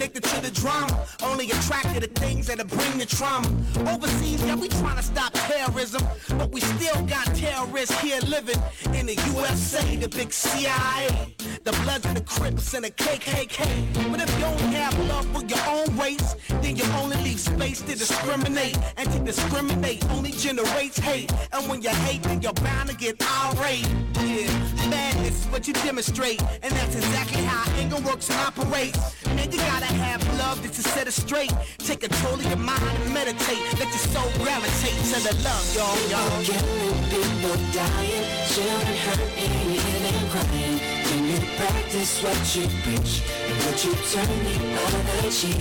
Addicted to the drama, only attracted to things that'll bring the trauma. Overseas, yeah, we trying to stop terrorism, but we still got terrorists here living in the USA, the big CIA, the Bloods and the Crips and the KKK. But if you don't have love for your own race, then you only leave space to discriminate, and to discriminate only generates hate. And when you hate, then you're bound to get irate. Yeah, madness is what you demonstrate, and that's exactly how anger works and operates. Man, you gotta have love just to set it straight. Take control of your mind and meditate. Let your soul gravitate to the love, y'all, y'all. Killing people dying, children hurt and crying. When you practice what you preach, what you turn the other cheek.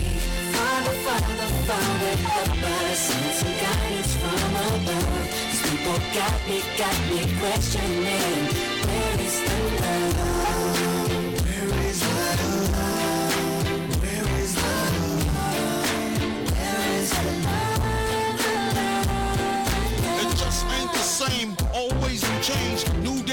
Father, Father, Father, help us, send some guidance from above. These people got me, got me questioning, where is the love? Where is the love? Where is the love? Where is the love? It just ain't the same, always change.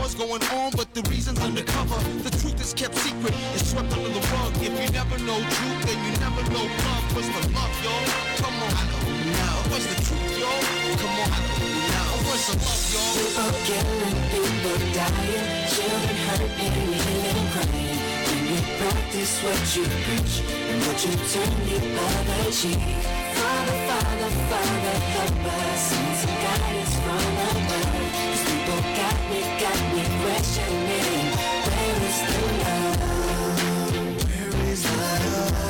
War's going on, but the reason's undercover. The truth is kept secret, it's swept under the rug. If you never know truth, then you never know love. What's the love, y'all? Come on, I don't know. What's the truth, y'all? Come on, I don't know. What's the love, y'all? Killing, people dying, children crying. Practice what you preach and what you turn the other cheek. Father, Father, Father, help us, send some guidance from above. People got me, got me questioning, where is the love? Where is the love?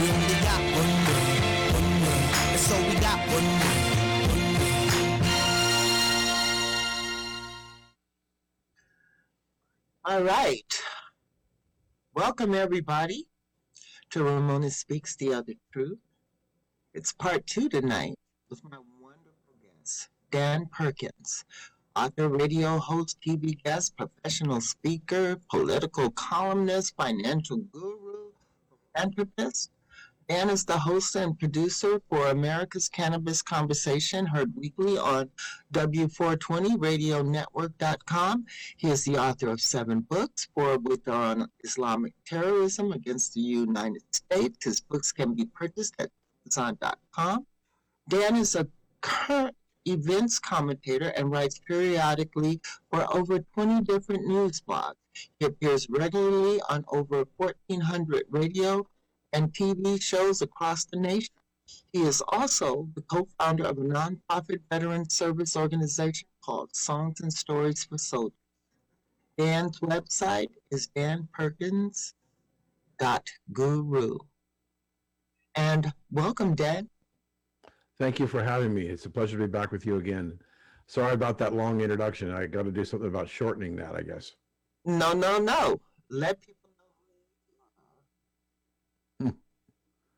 We only got one word, one word. That's all we got. One word, all right. Welcome, everybody, to Ramona Speaks the Other Truth. It's part two tonight with my wonderful guest, Dan Perkins, author, radio host, TV guest, professional speaker, political columnist, financial guru, philanthropist. Dan is the host and producer for America's Cannabis Conversation, heard weekly on W420RadioNetwork.com. He is the author of seven books, four of which are on Islamic terrorism against the United States. His books can be purchased at Amazon.com. Dan is a current events commentator and writes periodically for over 20 different news blogs. He appears regularly on over 1,400 radio and TV shows across the nation. He is also the co-founder of a nonprofit veteran service organization called Songs and Stories for Soldiers. Dan's website is danperkins.guru. And welcome, Dan. Thank you for having me. It's a pleasure to be back with you again. Sorry about that long introduction. I got to do something about shortening that, I guess. No, no, no. let people know who you are.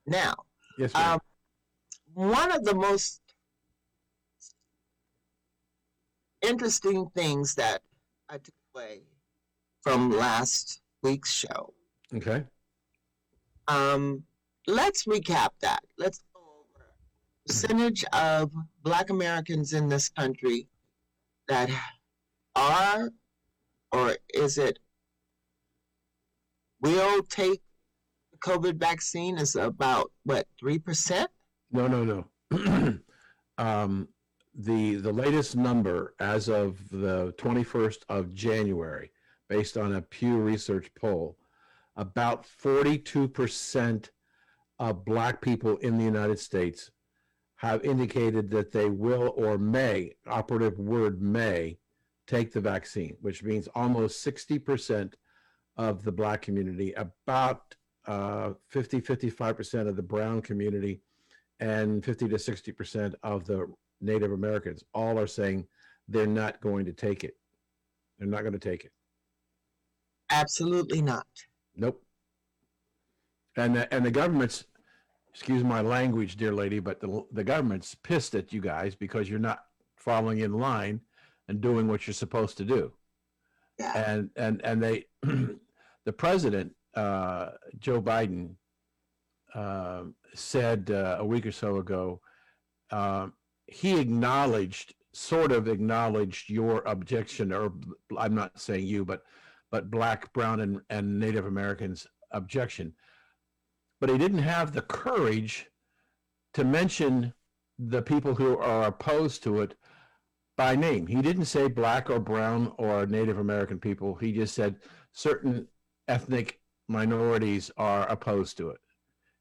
Now, Yes, um, one of the most interesting things that I took away from last week's show. okay. Um, let's recap that. Let's go over percentage of Black Americans in this country that are, or is it, will take COVID vaccine is about what three percent? No, no, no. um, the the latest number as of the 21st of January, based on a Pew Research poll, about 42% of Black people in the United States have indicated that they will or may, operative word may, take the vaccine, which means almost 60% of the Black community, about uh, 50, 55% of the Brown community, and 50 to 60% of the Native Americans all are saying they're not going to take it. They're not going to take it. Absolutely not. Nope. And the, and the government's, excuse my language, dear lady, but the, the government's pissed at you guys because you're not following in line and doing what you're supposed to do. Yeah. And and and they, the president, uh, Joe Biden, uh, said uh, a week or so ago, uh, he acknowledged, sort of acknowledged your objection, or I'm not saying you, but but black, brown, and, and Native Americans objection. But he didn't have the courage to mention the people who are opposed to it by name. He didn't say black or brown or Native American people. He just said certain ethnic minorities are opposed to it.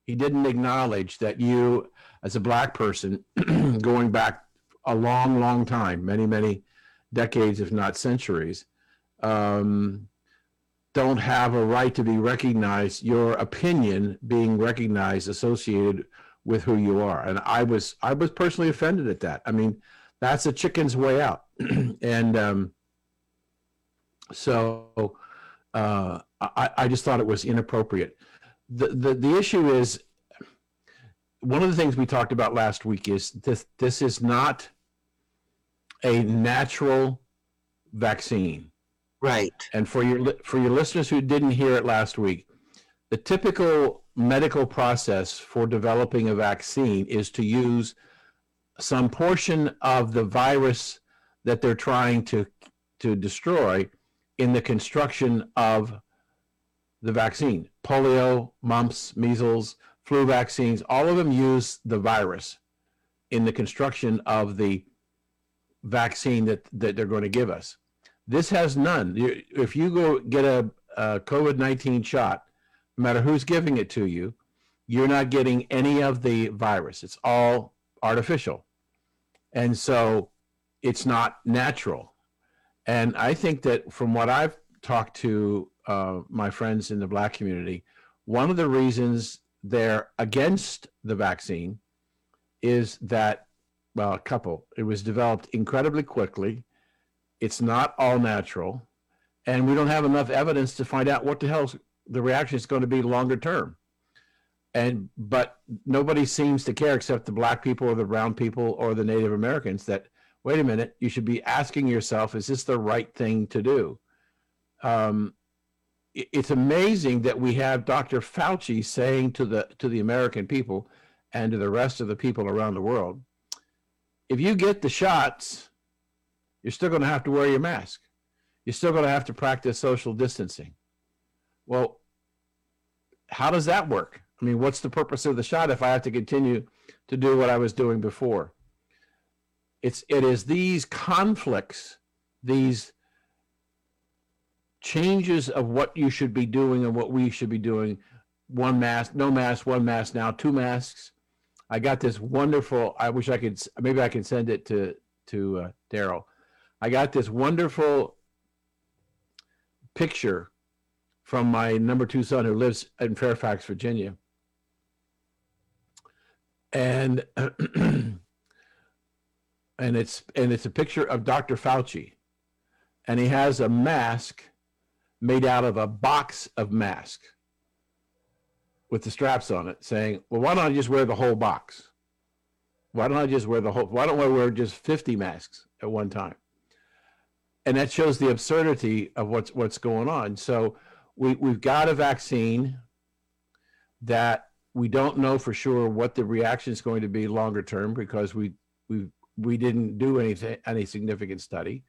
He didn't acknowledge that you, as a black person, going back a long, long time, many, many decades, if not centuries, um, don't have a right to be recognized, your opinion being recognized, associated with who you are. And I was, I was personally offended at that. I mean, that's a chicken's way out. and um, so uh, I, I just thought it was inappropriate. The, the, the issue is one of the things we talked about last week is this, this is not a natural vaccine. Right. And for your li- for your listeners who didn't hear it last week, the typical medical process for developing a vaccine is to use some portion of the virus that they're trying to to destroy in the construction of the vaccine. Polio, mumps, measles, flu vaccines, all of them use the virus in the construction of the vaccine that, that they're going to give us. This has none. If you go get a, a COVID 19 shot, no matter who's giving it to you, you're not getting any of the virus. It's all artificial. And so it's not natural. And I think that from what I've talked to uh, my friends in the black community, one of the reasons they're against the vaccine is that, well, a couple, it was developed incredibly quickly. It's not all natural. And we don't have enough evidence to find out what the hell the reaction is going to be longer term. And, but nobody seems to care except the black people or the brown people or the Native Americans that, wait a minute, you should be asking yourself, is this the right thing to do? Um, it's amazing that we have Dr. Fauci saying to the to the American people and to the rest of the people around the world, if you get the shots, you're still going to have to wear your mask. You're still going to have to practice social distancing. Well, how does that work? I mean, what's the purpose of the shot if I have to continue to do what I was doing before? It's it is these conflicts, these changes of what you should be doing and what we should be doing. One mask, no mask, one mask now, two masks. I got this wonderful. I wish I could. Maybe I can send it to to uh, Daryl. I got this wonderful picture from my number two son who lives in Fairfax, Virginia, and and it's and it's a picture of Dr. Fauci, and he has a mask made out of a box of masks with the straps on it, saying, "Well, why don't I just wear the whole box? Why don't I just wear the whole? Why don't I wear just 50 masks at one time?" And that shows the absurdity of what's what's going on. So we we've got a vaccine that we don't know for sure what the reaction is going to be longer term because we we we didn't do anything any significant study.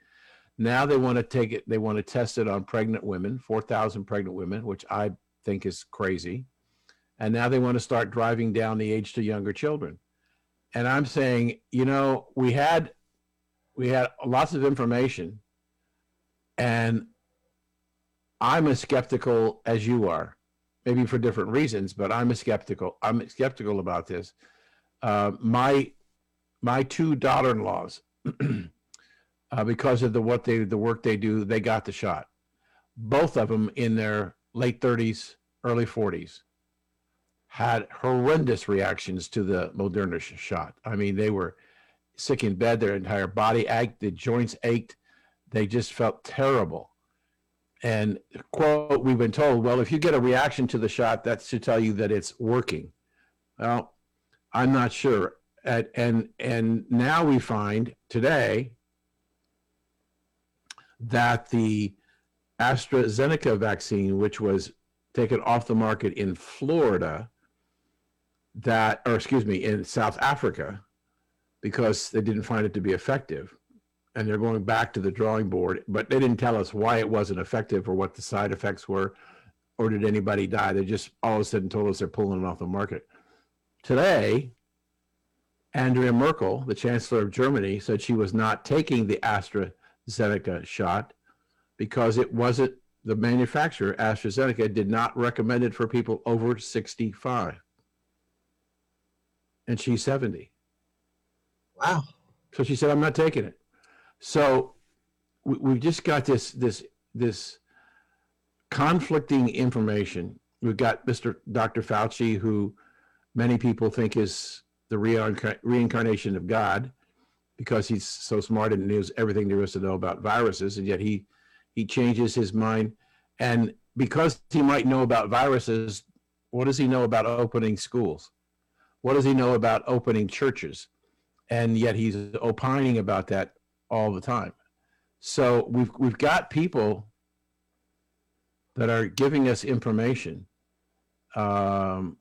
Now they want to take it. They want to test it on pregnant women, four thousand pregnant women, which I think is crazy. And now they want to start driving down the age to younger children. And I'm saying, you know, we had we had lots of information, and I'm as skeptical as you are maybe for different reasons, but I'm a skeptical. I'm skeptical about this. Uh, my my two daughter-in-laws, uh, because of the what they the work they do, they got the shot. Both of them in their late 30s, early 40s, had horrendous reactions to the Moderna sh- shot. I mean, they were sick in bed. Their entire body ached. The joints ached. They just felt terrible and quote, we've been told, well, if you get a reaction to the shot, that should tell you that it's working. Well, I'm not sure. And and, and now we find today that the AstraZeneca vaccine, which was taken off the market in Florida, that or excuse me, in South Africa, because they didn't find it to be effective and they're going back to the drawing board, but they didn't tell us why it wasn't effective or what the side effects were, or did anybody die. They just all of a sudden told us they're pulling it off the market. Today, Andrea Merkel, the Chancellor of Germany, said she was not taking the AstraZeneca shot because it wasn't the manufacturer, AstraZeneca, did not recommend it for people over 65. And she's 70. Wow. So she said, I'm not taking it. So we, we've just got this this this conflicting information. We've got Mr. Dr. Fauci, who many people think is the reincar- reincarnation of God because he's so smart and knows everything there is to know about viruses, and yet he he changes his mind. And because he might know about viruses, what does he know about opening schools? What does he know about opening churches? And yet he's opining about that all the time. So we've we've got people that are giving us information, um,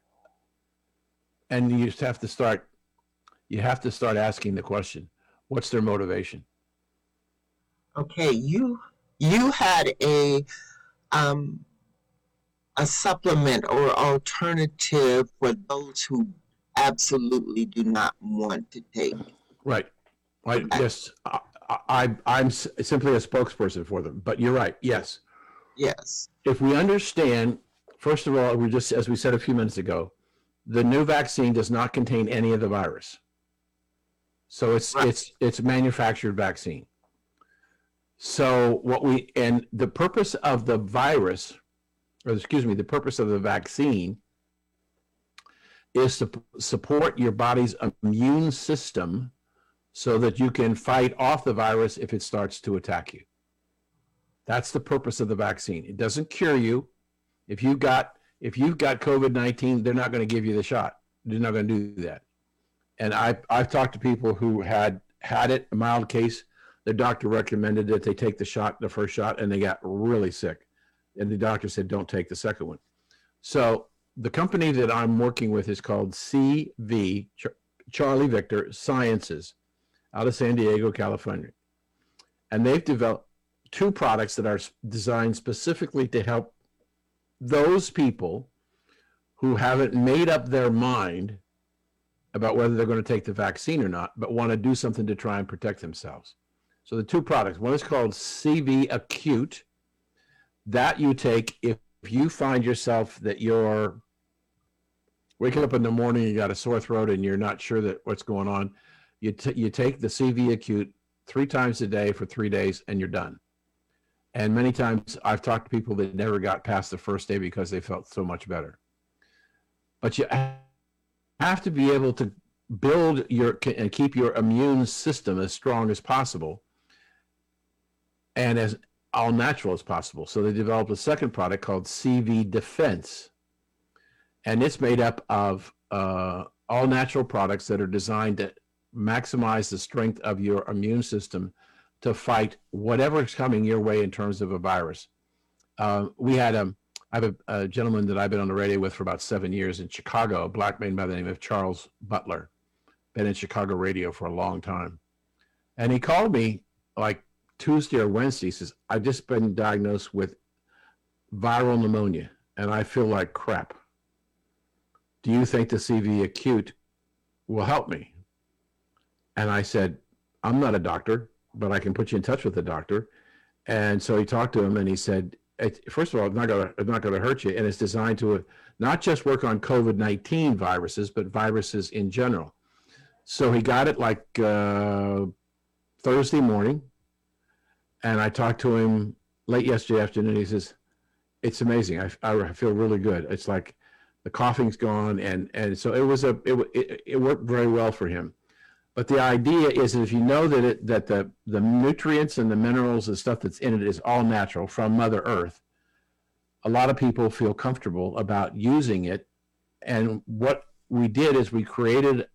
and you just have to start. You have to start asking the question: What's their motivation? Okay, you you had a um, a supplement or alternative for those who absolutely do not want to take. Right. Right. Yes. I, I'm simply a spokesperson for them. But you're right. Yes. Yes. If we understand, first of all, we just, as we said a few minutes ago, the new vaccine does not contain any of the virus. So it's right. it's it's a manufactured vaccine. So what we and the purpose of the virus, or excuse me, the purpose of the vaccine is to support your body's immune system so that you can fight off the virus if it starts to attack you. That's the purpose of the vaccine. It doesn't cure you. If you've got if you've got COVID nineteen, they're not going to give you the shot. They're not going to do that. And I I've talked to people who had had it a mild case. The doctor recommended that they take the shot, the first shot, and they got really sick. And the doctor said, don't take the second one. So the company that I'm working with is called CV Charlie Victor Sciences out of San Diego, California. And they've developed two products that are designed specifically to help those people who haven't made up their mind about whether they're going to take the vaccine or not, but want to do something to try and protect themselves. So the two products, one is called CV Acute. That you take if you find yourself that you're waking up in the morning, you got a sore throat, and you're not sure that what's going on you, t- you take the CV acute three times a day for three days and you're done. And many times I've talked to people that never got past the first day because they felt so much better. But you have to be able to build your and keep your immune system as strong as possible. And as all natural as possible. So they developed a second product called CV Defense, and it's made up of uh, all natural products that are designed to maximize the strength of your immune system to fight whatever is coming your way in terms of a virus. Uh, we had a, I have a, a, gentleman that I've been on the radio with for about seven years in Chicago, a black man by the name of Charles Butler, been in Chicago radio for a long time. And he called me like Tuesday or Wednesday. He says, I've just been diagnosed with viral pneumonia and I feel like crap. Do you think the CV acute will help me? And I said, I'm not a doctor, but I can put you in touch with a doctor. And so he talked to him and he said, first of all, it's not gonna it's not gonna hurt you, and it's designed to not just work on COVID nineteen viruses, but viruses in general. So he got it like uh, Thursday morning, and I talked to him late yesterday afternoon. He says, "It's amazing. I, I feel really good. It's like the coughing's gone, and and so it was a it, it, it worked very well for him. But the idea is that if you know that it that the the nutrients and the minerals and stuff that's in it is all natural from Mother Earth, a lot of people feel comfortable about using it. And what we did is we created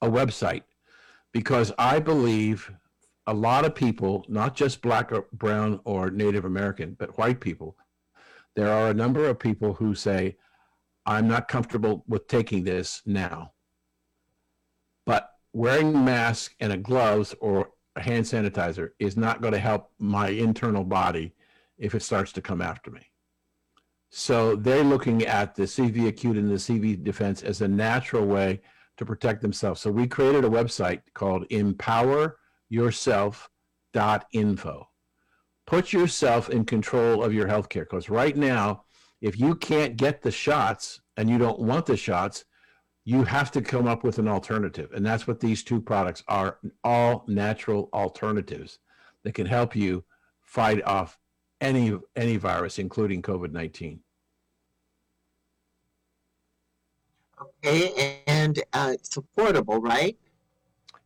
a website because I believe a lot of people, not just black or brown or Native American, but white people, there are a number of people who say, I'm not comfortable with taking this now. But wearing mask and a gloves or a hand sanitizer is not going to help my internal body if it starts to come after me. So they're looking at the CV acute and the CV defense as a natural way to protect themselves. So we created a website called empoweryourself.info. Put yourself in control of your healthcare because right now, if you can't get the shots and you don't want the shots, you have to come up with an alternative. And that's what these two products are all natural alternatives that can help you fight off any any virus, including COVID nineteen. Okay, and uh, it's affordable, right?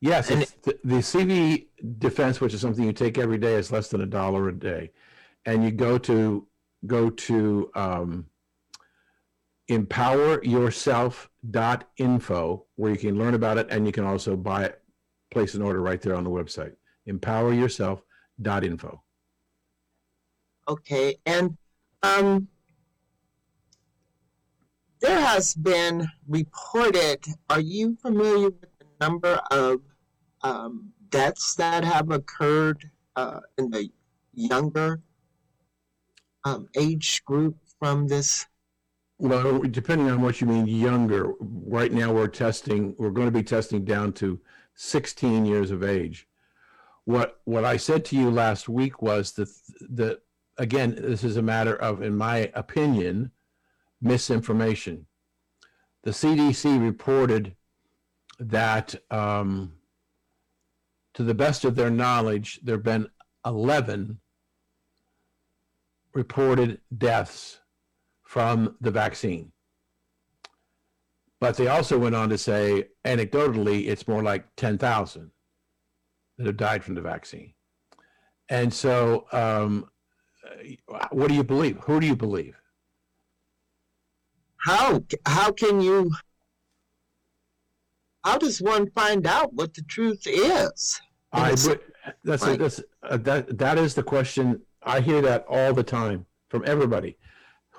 Yes, the, the CV defense, which is something you take every day, is less than a dollar a day, and you go to go to um, empoweryourself.info where you can learn about it and you can also buy it, place an order right there on the website. Empoweryourself.info. Okay, and um, there has been reported. Are you familiar with the number of um, deaths that have occurred uh, in the younger um, age group from this? Well, depending on what you mean younger, right now we're testing, we're going to be testing down to 16 years of age. What what I said to you last week was that the again, this is a matter of, in my opinion, misinformation. The CDC reported that, um, to the best of their knowledge, there have been 11 reported deaths from the vaccine. But they also went on to say, anecdotally, it's more like 10,000 that have died from the vaccine. And so, um, what do you believe? Who do you believe? How how can you? How does one find out what the truth is? I would, that's a, that's a, that that is the question I hear that all the time from everybody.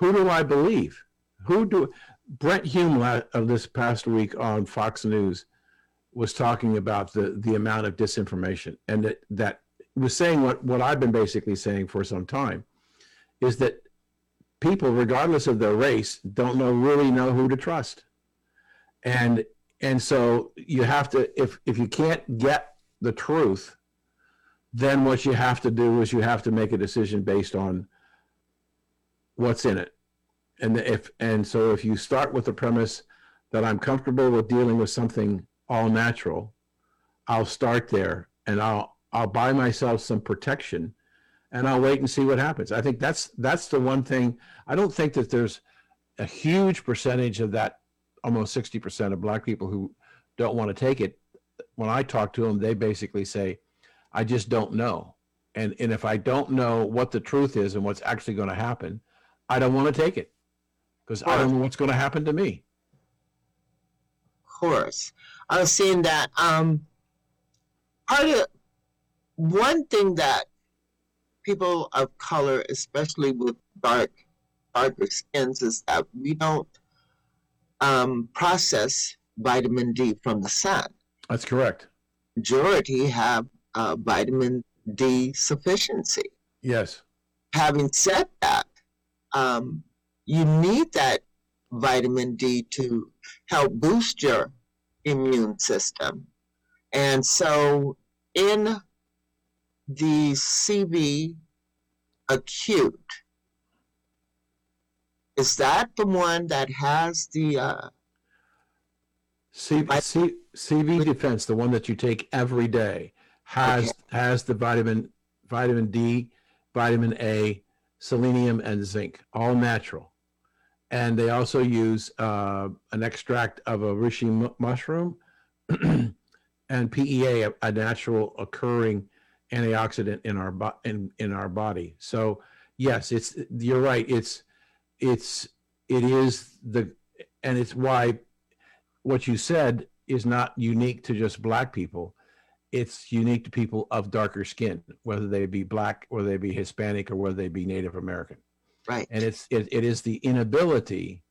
Who do I believe? Who do Brit Hume of this past week on Fox News was talking about the the amount of disinformation and that that was saying what what I've been basically saying for some time is that people regardless of their race don't know really know who to trust. And and so you have to if if you can't get the truth then what you have to do is you have to make a decision based on what's in it. And if and so if you start with the premise that I'm comfortable with dealing with something all natural, I'll start there and I'll I'll buy myself some protection and I'll wait and see what happens. I think that's that's the one thing. I don't think that there's a huge percentage of that almost 60% of black people who don't want to take it. When I talk to them, they basically say, I just don't know. And and if I don't know what the truth is and what's actually going to happen, I don't want to take it because I don't know what's going to happen to me. Of course. I was seeing that um part of one thing that people of color, especially with dark darker skins, is that we don't um, process vitamin D from the sun. That's correct. Majority have uh, vitamin D sufficiency. Yes. Having said that, um, you need that vitamin D to help boost your immune system. And so in the CV acute, is that the one that has the, uh, C, C, CV Defense, the one that you take every day, has Okay. has the vitamin vitamin D, vitamin A, selenium, and zinc, all natural. And they also use uh, an extract of a reishi mu- mushroom and PEA, a, a natural occurring antioxidant in our bo- in in our body. So yes, it's you're right. It's it's it is the and it's why what you said is not unique to just black people. It's unique to people of darker skin, whether they be black, whether they be Hispanic, or whether they be Native American. right? And it's it, it is the inability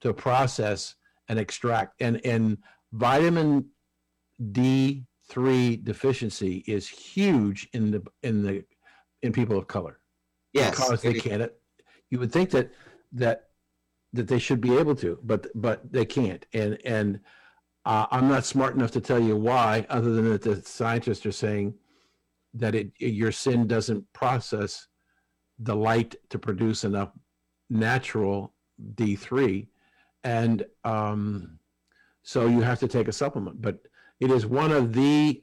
to process and extract and and vitamin D3 deficiency is huge in the in the in people of color Yes. because they can't. You would think that that that they should be able to, but but they can't. And and uh, I'm not smart enough to tell you why, other than that the scientists are saying that it your sin doesn't process the light to produce enough natural D3, and um, so you have to take a supplement. But it is one of the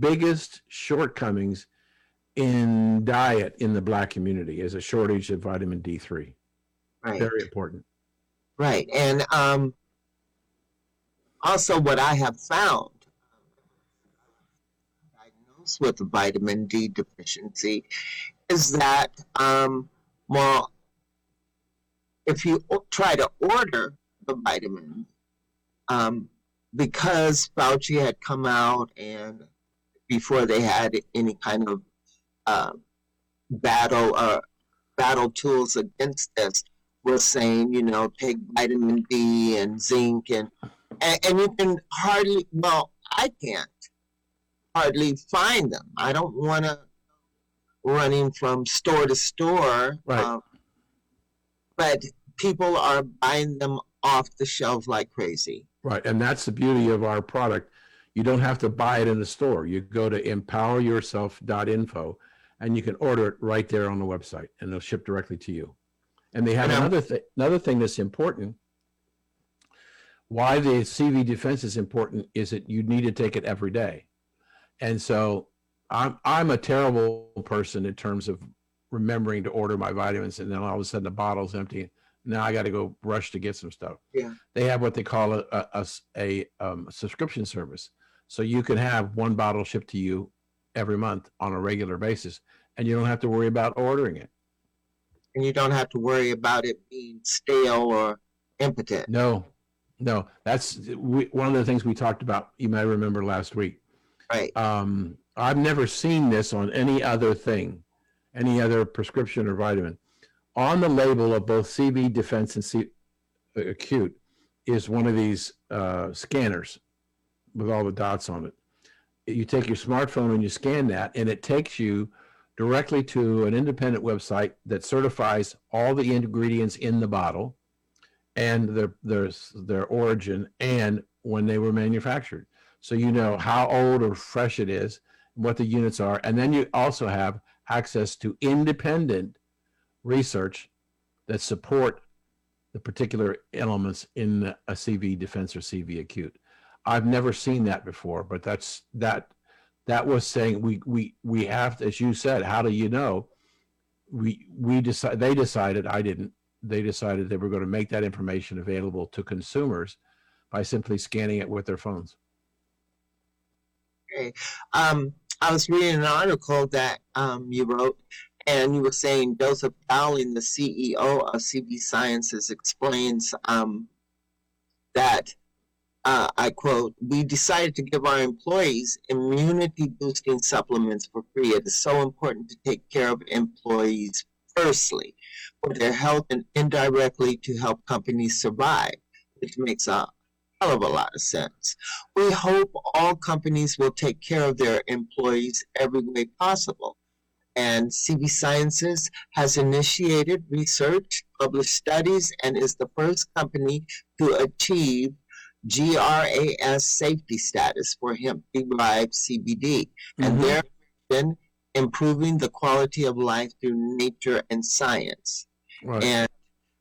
biggest shortcomings in diet in the black community is a shortage of vitamin D3. Right. Very important. Right. And um, also, what I have found diagnosed with vitamin D deficiency is that, um, well, if you try to order the vitamin, um, because Fauci had come out and before they had any kind of uh, battle or battle tools against this, was saying, you know, take vitamin D and zinc and, and and you can hardly well, I can't hardly find them. I don't want to running from store to store. Right. um, but people are buying them off the shelves like crazy. Right. And that's the beauty of our product. You don't have to buy it in the store. You go to empoweryourself.info and you can order it right there on the website and they'll ship directly to you. And they have And another thing another thing that's important. Why the CV defense is important is that you need to take it every day. And so I'm I'm a terrible person in terms of remembering to order my vitamins and then all of a sudden the bottle's empty. Now I got to go rush to get some stuff. Yeah. They have what they call a um, subscription service, so you can have one bottle shipped to you every month on a regular basis, and you don't have to worry about ordering it. And you don't have to worry about it being stale or impotent. No, no, that's we, one of the things we talked about. You may remember last week. Right. Um, I've never seen this on any other thing, any other prescription or vitamin. On the label of both CV Defense and C Acute is one of these uh, scanners with all the dots on it. You take your smartphone and you scan that, and it takes you directly to an independent website that certifies all the ingredients in the bottle and their their their origin and when they were manufactured. So you know how old or fresh it is what the units are and then you also have access to independent research that support the particular elements in a cv defense or cv acute. I've never seen that before but that's that that was saying we we we have to, as you said how do you know? We we decide they decided i didn't they decided they were going to make that information available to consumers by simply scanning it with their phones Um, I was reading an article that um, you wrote, and you were saying Joseph Dowling, the CEO of CV Sciences, explains um, that, uh, I quote, we decided to give our employees immunity boosting supplements for free. It is so important to take care of employees firstly for their health and indirectly to help companies survive, which makes a hell of a lot of sense. We hope all companies will take care of their employees every way possible. And CV Sciences has initiated research, published studies, and is the first company to achieve GRAS safety status for hemp derived CBD. And Mhm. their mission improving the quality of life through nature and science Right. and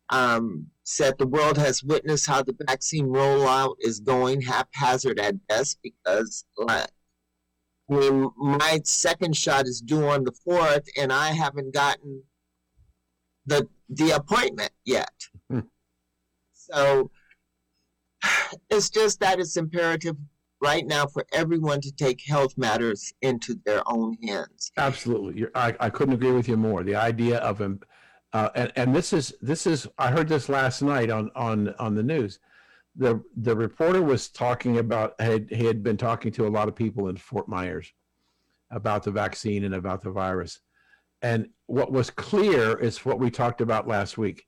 um, said the world has witnessed how the vaccine rollout is going haphazard at best because like, mean, my second shot is due on the fourth, and I haven't gotten the the appointment yet. Hmm. So it's just that it's imperative right now for everyone to take health matters into their own hands. Absolutely. I, I couldn't agree with you more. The idea of uh, and, and this is, this is, I heard this last night on, on, on the news. The, the reporter was talking about, had, he had been talking to a lot of people in Fort Myers about the vaccine and about the virus. And what was clear is what we talked about last week.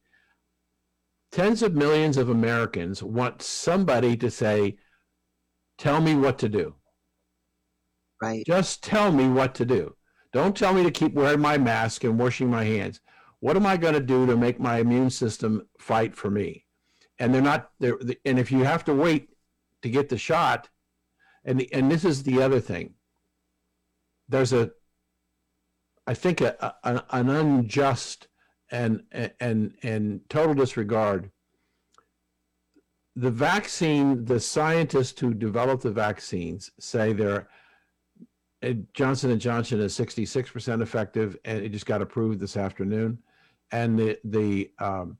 Tens of millions of Americans want somebody to say, tell me what to do. Right. Just tell me what to do. Don't tell me to keep wearing my mask and washing my hands. What am I going to do to make my immune system fight for me? And they're not there. And if you have to wait to get the shot, and the, and this is the other thing. There's a, I think a, a an unjust and and and total disregard. The vaccine, the scientists who develop the vaccines say they're uh, Johnson and Johnson is 66% effective, and it just got approved this afternoon. And the the um,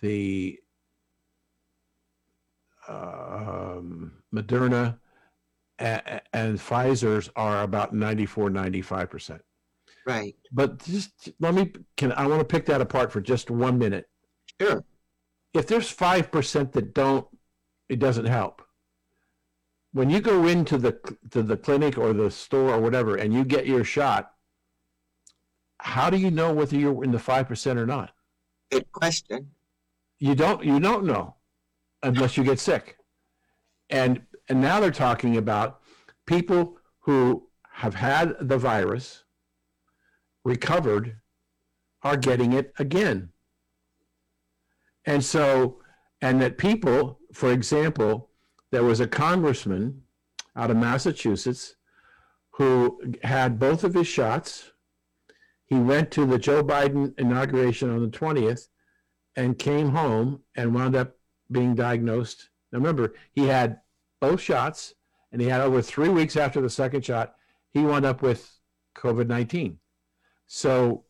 the um, Moderna and, and Pfizer's are about 94, 95%. Right. But just let me can I want to pick that apart for just one minute. Sure. If there's five percent that don't, it doesn't help. When you go into the to the clinic or the store or whatever, and you get your shot, how do you know whether you're in the five percent or not? Good question. You don't. You don't know unless you get sick. And and now they're talking about people who have had the virus, recovered, are getting it again. And so, and that people, for example, there was a congressman out of Massachusetts who had both of his shots. He went to the Joe Biden inauguration on the 20th and came home and wound up being diagnosed. Now, remember, he had both shots and he had over three weeks after the second shot, he wound up with COVID 19. So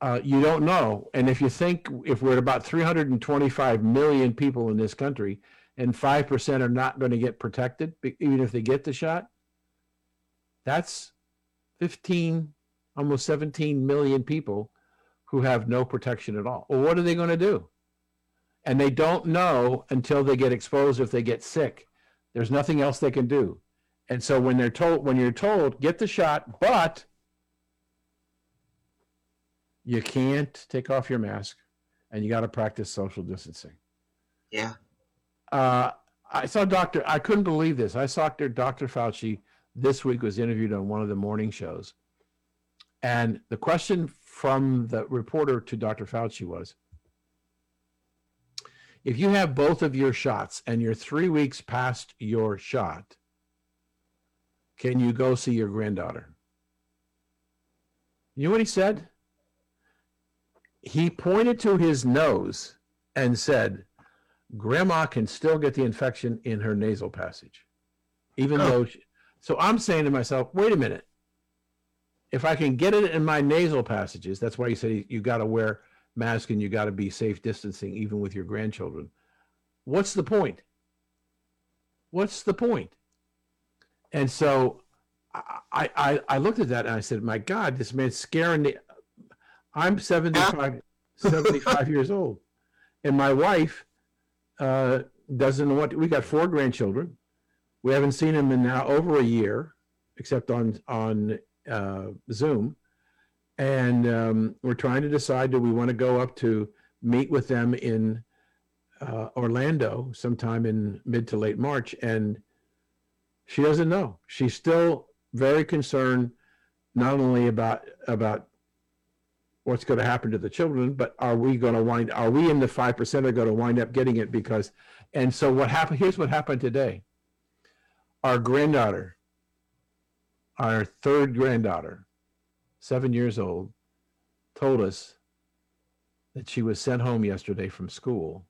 uh, you don't know. And if you think if we're about 325 million people in this country and 5% are not going to get protected, even if they get the shot, that's 15, almost 17 million people who have no protection at all. Well, what are they going to do? And they don't know until they get exposed if they get sick. There's nothing else they can do. And so when they're told, when you're told, get the shot, but you can't take off your mask and you got to practice social distancing. Yeah. Uh, I saw Dr. I couldn't believe this. I saw Dr. Dr. Fauci this week was interviewed on one of the morning shows. And the question from the reporter to Dr. Fauci was if you have both of your shots and you're three weeks past your shot, can you go see your granddaughter? You know what he said? He pointed to his nose and said, Grandma can still get the infection in her nasal passage, even Oh. though. She, so I'm saying to myself, wait a minute. If I can get it in my nasal passages, that's why you say you got to wear mask and you got to be safe distancing, even with your grandchildren. What's the point? What's the point? And so I, I, I looked at that and I said, my God, this man's scaring the. I'm 75, 75 years old. And my wife uh, doesn't know what. We got four grandchildren. We haven't seen them in now over a year, except on on uh, Zoom. And um, we're trying to decide do we want to go up to meet with them in uh, Orlando sometime in mid to late March. And she doesn't know. She's still very concerned not only about about what's going to happen to the children, but are we going to wind? Are we in the five percent are going to wind up getting it? Because, and so what happened? Here's what happened today. Our granddaughter, our third granddaughter, seven years old, told us that she was sent home yesterday from school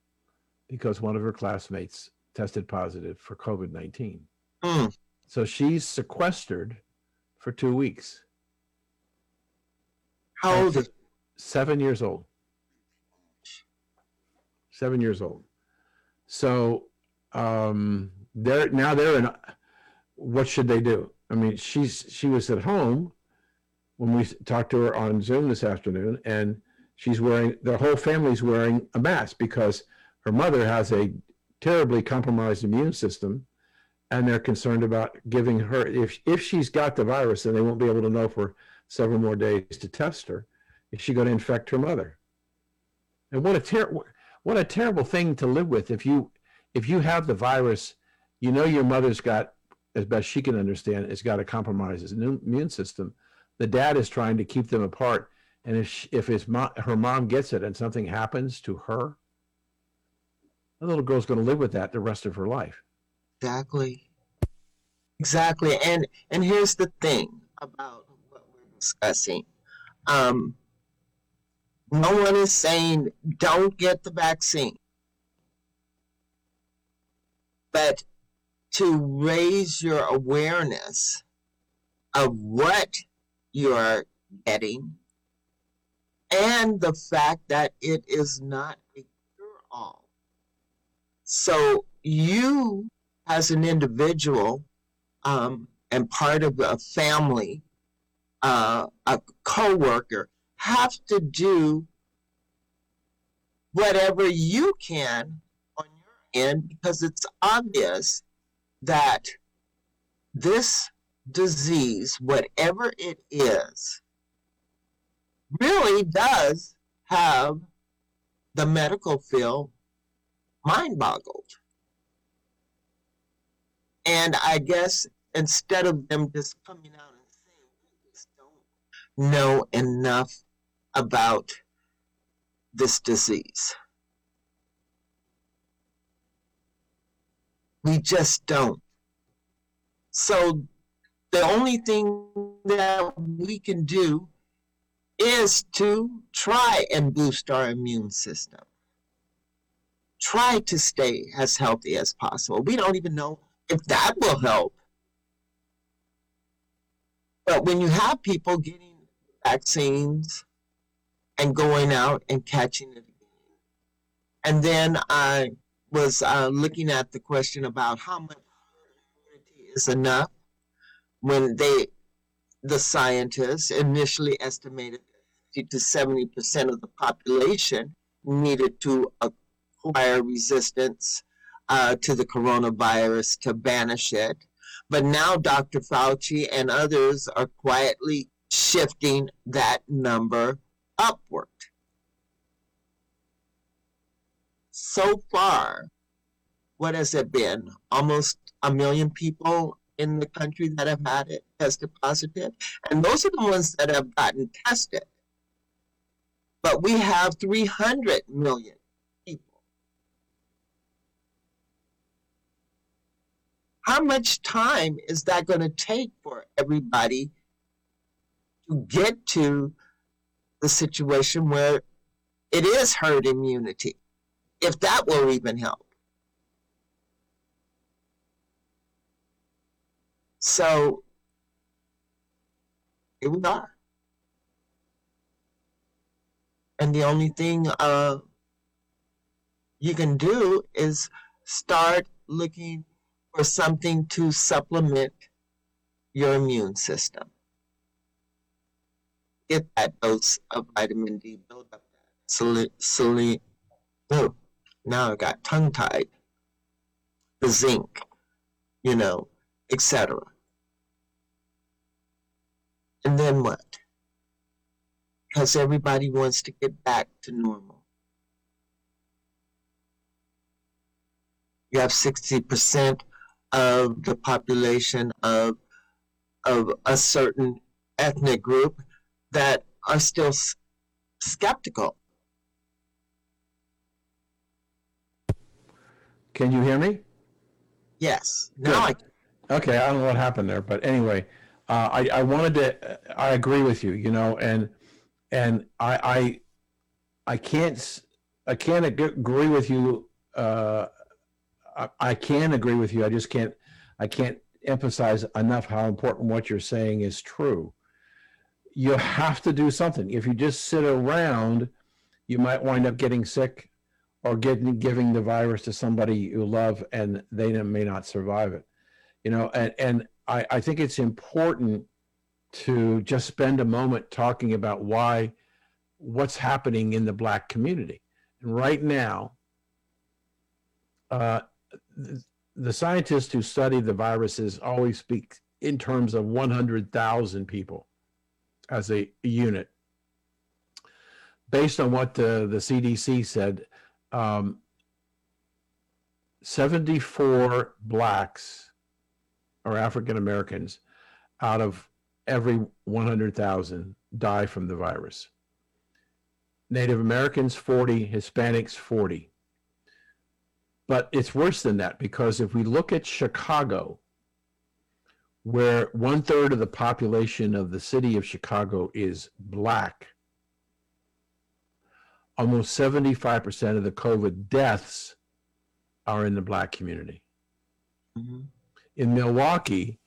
because one of her classmates tested positive for COVID 19. Mm. So she's sequestered for two weeks. How old is Seven years old. Seven years old. So um, they're now they're in. What should they do? I mean, she's she was at home when we talked to her on Zoom this afternoon, and she's wearing the whole family's wearing a mask because her mother has a terribly compromised immune system and they're concerned about giving her if if she's got the virus then they won't be able to know for several more days to test her is she going to infect her mother and what a ter- what a terrible thing to live with if you if you have the virus you know your mother's got as best she can understand it's got a compromised immune system the dad is trying to keep them apart and if she, if his her mom gets it and something happens to her the little girl's going to live with that the rest of her life Exactly. Exactly. And and here's the thing about what we're discussing. Um, no one is saying don't get the vaccine. But to raise your awareness of what you're getting and the fact that it is not a cure all. So you as an individual um, and part of a family, uh, a co-worker, have to do whatever you can on your end because it's obvious that this disease, whatever it is, really does have the medical field mind boggled. And I guess instead of them just coming out and saying, we just don't know enough about this disease. We just don't. So the only thing that we can do is to try and boost our immune system. Try to stay as healthy as possible. We don't even know if that will help. But when you have people getting vaccines and going out and catching it again, and then I was uh, looking at the question about how much is enough when they, the scientists, initially estimated 50 to 70 percent of the population needed to acquire resistance uh, to the coronavirus to banish it. But now Dr. Fauci and others are quietly shifting that number upward. So far, what has it been? Almost a million people in the country that have had it tested positive. And those are the ones that have gotten tested. But we have 300 million people. how much time is that going to take for everybody to get to the situation where it is herd immunity, if that will even help? So here we are. And the only thing uh, you can do is start looking for something to supplement your immune system. Get that dose of vitamin D, build up that sele- sele- oh, now I got tongue tied. The zinc, you know, etc. And then what? Because everybody wants to get back to normal. You have 60% of the population of, of a certain ethnic group that are still s- skeptical. Can you hear me? Yes. Now I Okay, I don't know what happened there, but anyway, uh, I I wanted to. I agree with you, you know, and and I I I can't s- I can't ag- agree with you. Uh, I, I can agree with you. I just can't I can't emphasize enough how important what you're saying is true. You have to do something. If you just sit around, you might wind up getting sick or getting giving the virus to somebody you love, and they may not survive it. You know and and I, I think it's important to just spend a moment talking about why what's happening in the black community. And right now uh, the, the scientists who study the viruses always speak in terms of 100,000 people as a unit based on what the, the cdc said um, 74 blacks or African Americans out of every 100,000 die from the virus. Native Americans 40, Hispanics 40. But it's worse than that because if we look at Chicago, where one third of the population of the city of Chicago is black, almost 75% of the COVID deaths are in the black community Mhm. in Milwaukee,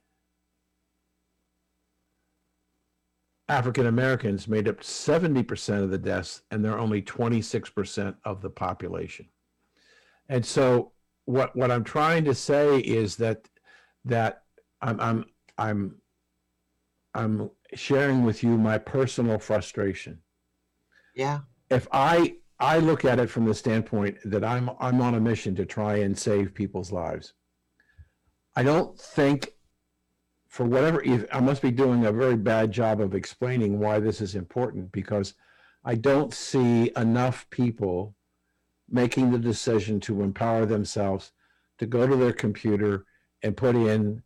African Americans made up 70% of the deaths, and they're only 26% of the population. And so, what what I'm trying to say is that that I'm I'm I'm I'm sharing with you my personal frustration. Yeah. If I I look at it from the standpoint that I'm I'm on a mission to try and save people's lives. I don't think, for whatever, if- I must be doing a very bad job of explaining why this is important because I don't see enough people making the decision to empower themselves to go to their computer and put in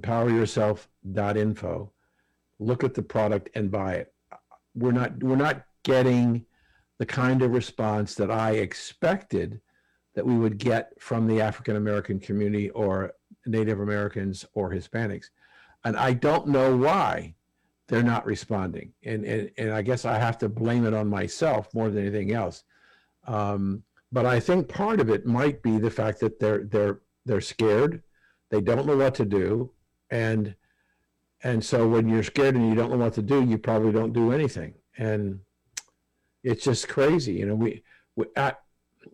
empoweryourself.info, look at the product and buy it. We're not we're not getting the kind of response that I expected that we would get from the African American community or Native Americans or Hispanics. And I don't know why they're not responding. And, and, and I guess I have to blame it on myself more than anything else. Um, but I think part of it might be the fact that they're, they're, they're scared. They don't know what to do. And, and so when you're scared and you don't know what to do, you probably don't do anything. And it's just crazy. You know, we, we,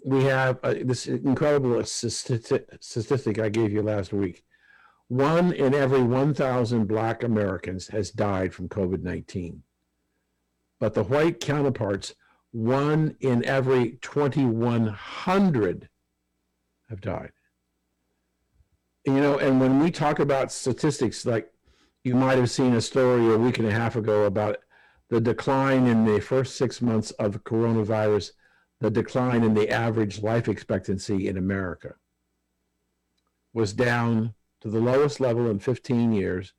we have uh, this incredible statistic, statistic I gave you last week. One in every 1,000 Black Americans has died from COVID 19. But the white counterparts, one in every 2,100 have died. You know, and when we talk about statistics, like you might have seen a story a week and a half ago about the decline in the first six months of coronavirus the decline in the average life expectancy in America was down to the lowest level in 15 years,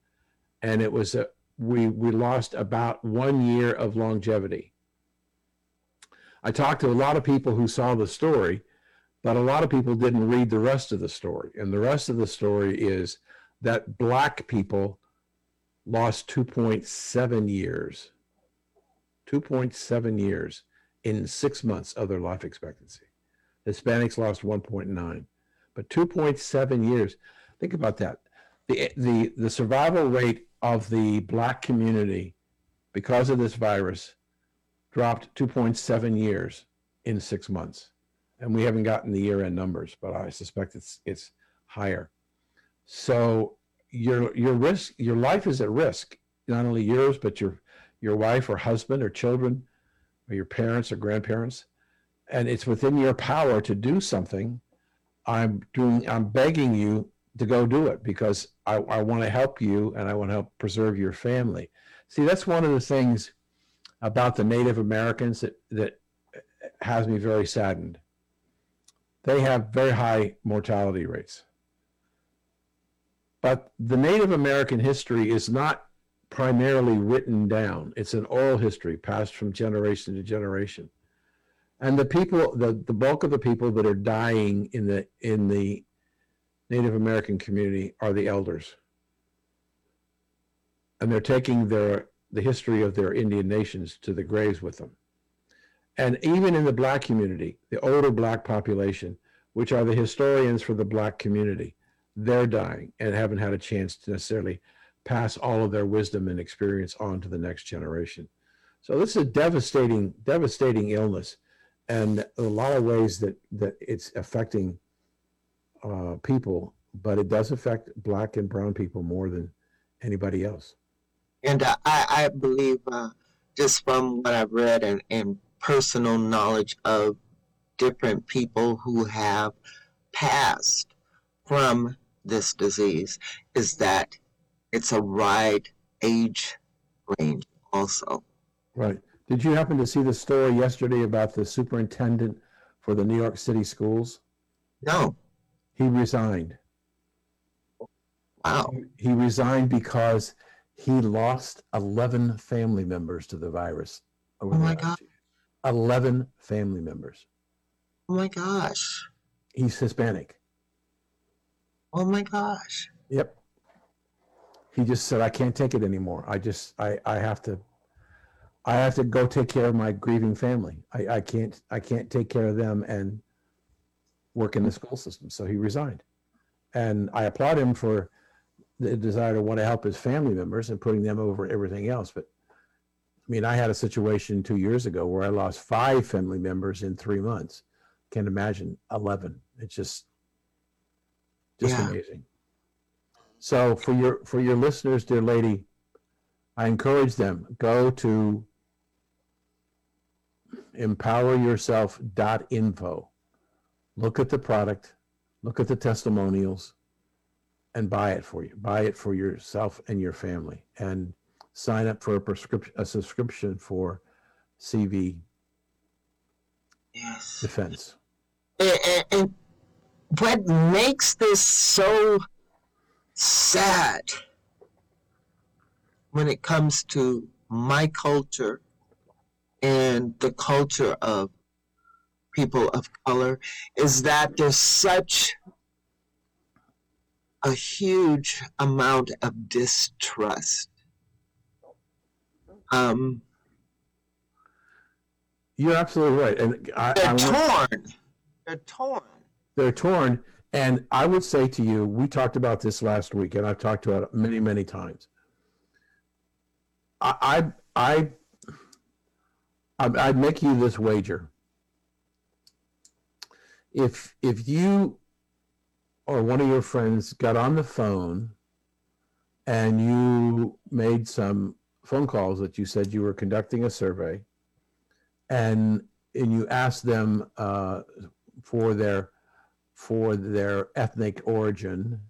and it was a, we we lost about one year of longevity. I talked to a lot of people who saw the story, but a lot of people didn't read the rest of the story, and the rest of the story is that black people lost 2.7 years. 2.7 years in six months of their life expectancy. Hispanics lost 1.9, but 2.7 years. Think about that. The, the, the survival rate of the black community because of this virus dropped 2.7 years in six months. And we haven't gotten the year end numbers, but I suspect it's, it's higher. So your your risk your life is at risk not only yours but your your wife or husband or children or your parents or grandparents and it's within your power to do something. I'm doing i'm begging you to go do it because i, I want to help you and i want to help preserve your family. See that's one of the things about the native americans that that has me very saddened they have very high mortality rates but the Native American history is not primarily written down. It's an oral history passed from generation to generation. And the people, the, the bulk of the people that are dying in the in the Native American community are the elders. And they're taking their the history of their Indian nations to the graves with them. And even in the black community, the older black population, which are the historians for the black community, they're dying and haven't had a chance to necessarily pass all of their wisdom and experience on to the next generation. So this is a devastating, devastating illness, and a lot of ways that that it's affecting uh, people, but it does affect black and brown people more than anybody else. And uh, I, I believe, uh, just from what I've read and, and personal knowledge of different people who have passed from this disease is that it's a wide age range also. Right. Did you happen to see the story yesterday about the superintendent for the New York City schools? No. He resigned. Wow. He resigned because he lost 11 family members to the virus. over Oh the my God. year. 11 family members. Oh my gosh. He's Hispanic. Oh my gosh. Yep. He just said, I can't take it anymore. I just, I, I have to, I have to go take care of my grieving family. I, I can't, I can't take care of them and work in the school system. So he resigned. And I applaud him for the desire to want to help his family members and putting them over everything else. But mean, I had a situation two years ago where I lost five family members in three months. Can't imagine 11. It's just, just Yeah. amazing. So for your for your listeners, dear lady, I encourage them go to empoweryourself.info. Look at the product, look at the testimonials, and buy it for you. Buy it for yourself and your family, and sign up for a prescription, a subscription for CV Yes. Defense. And, and, and what makes this so sad when it comes to my culture and the culture of people of color is that there's such a huge amount of distrust. Um, You're absolutely right, and I, I they're want- torn. They're torn. they're torn. And I would say to you, we talked about this last week, and I've talked about it many, many times. I, I, I, I'd make you this wager. If if you or one of your friends got on the phone and you made some phone calls that you said you were conducting a survey, and and you asked them uh, for their for their ethnic origin,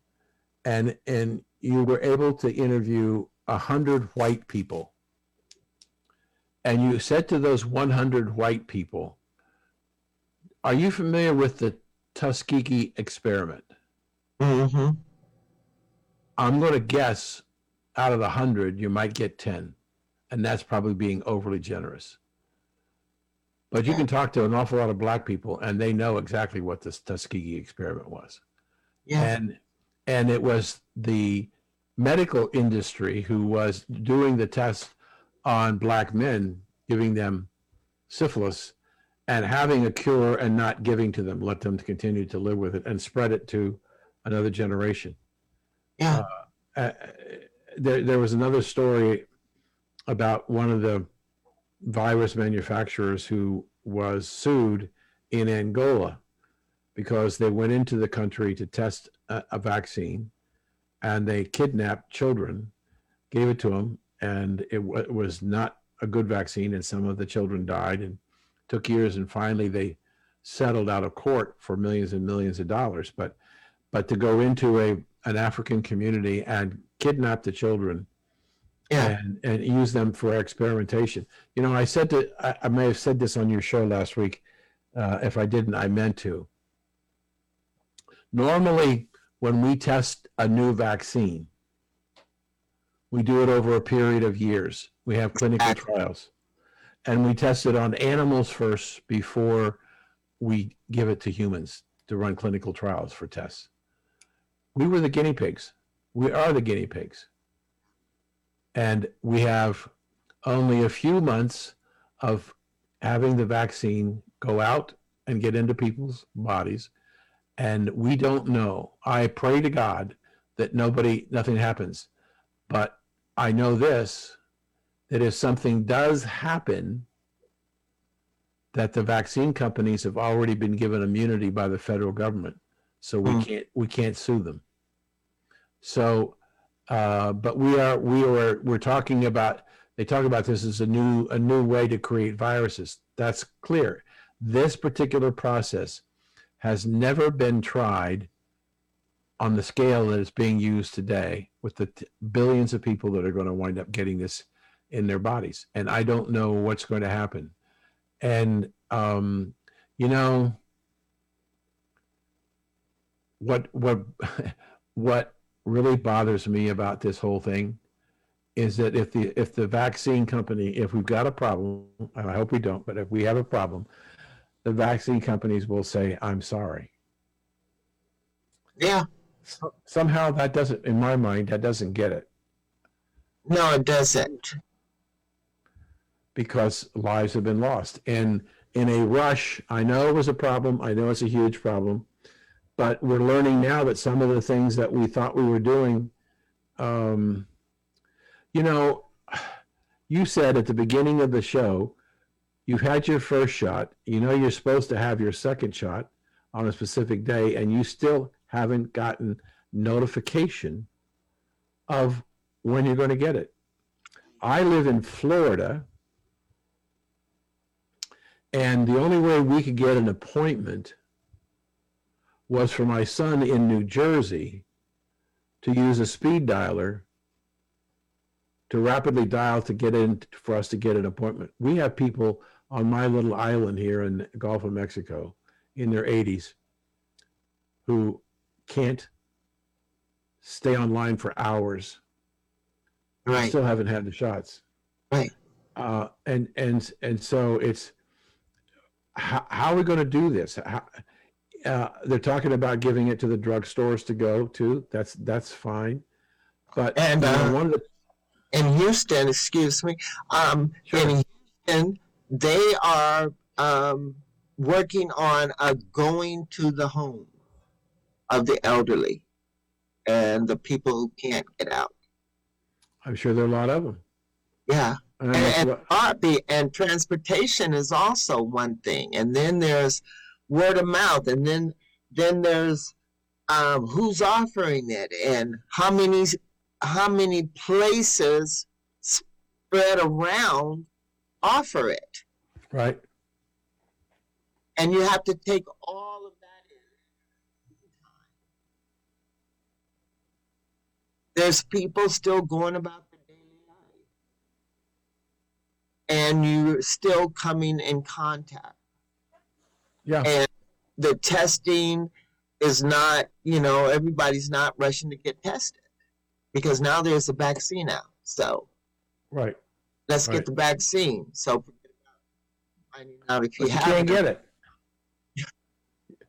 and and you were able to interview a hundred white people, and you said to those one hundred white people, "Are you familiar with the Tuskegee experiment?" Mm-hmm. I'm going to guess out of the hundred, you might get ten, and that's probably being overly generous. But you can talk to an awful lot of black people, and they know exactly what this Tuskegee experiment was. Yeah. and and it was the medical industry who was doing the test on black men giving them syphilis and having a cure and not giving to them let them continue to live with it and spread it to another generation yeah. uh, there, there was another story about one of the virus manufacturers who was sued in Angola because they went into the country to test a, a vaccine and they kidnapped children, gave it to them, and it, wa- it was not a good vaccine, and some of the children died, and took years, and finally they settled out of court for millions and millions of dollars. But but to go into a an African community and kidnap the children Yeah. and and use them for experimentation. You know, I said to I, I may have said this on your show last week. Uh, if I didn't, I meant to. Normally, when we test a new vaccine, we do it over a period of years. We have clinical trials, and we test it on animals first before we give it to humans to run clinical trials for tests. We were the guinea pigs. We are the guinea pigs. And we have only a few months of having the vaccine go out and get into people's bodies. And we don't know. I pray to god that nobody nothing happens. But i know this that if something does happen that the vaccine companies have already been given immunity by the federal government so we Hmm. can't we can't sue them. So uh, but we are we are we're talking about they talk about this as a new a new way to create viruses. That's clear. This particular process has never been tried on the scale that is being used today with the t- billions of people that are going to wind up getting this in their bodies. And i don't know what's going to happen. And um you know what what what really bothers me about this whole thing is that if the if the vaccine company if we've got a problem and i hope we don't but if we have a problem the vaccine companies will say i'm sorry. Yeah. so, somehow that doesn't in my mind that doesn't get it. No, it doesn't. because lives have been lost. And in a rush i know it was a problem. I know it's a huge problem but we're learning now that some of the things that we thought we were doing um, you know you said at the beginning of the show you've had your first shot you know you're supposed to have your second shot on a specific day and you still haven't gotten notification of when you're going to get it. I live in florida and the only way we could get an appointment was for my son in New Jersey to use a speed dialer to rapidly dial to get in for us to get an appointment. We have people on my little island here in the Gulf of Mexico in their 80s who can't stay online for hours Right. still haven't had the shots. Right. Uh, and and and so it's how, how are we going to do this? How, uh, they're talking about giving it to the drugstores to go to. That's that's fine. But And, you know, uh, one of the in Houston, excuse me, um, in Houston, they are um, working on a going to the home of the elderly and the people who can't get out. I'm sure there are a lot of them. Yeah. And And, and, what- art be- and transportation is also one thing. And then there's word of mouth. And then then there's um, who's offering it and how many how many places spread around offer it. right. And you have to take all of that in. There's people still going about their daily life. And you're still coming in contact. Yeah. And the testing is not, you know, everybody's not rushing to get tested because now there's a vaccine out. So Right. let's Right. get the vaccine. So finding out if you, you have can't get it.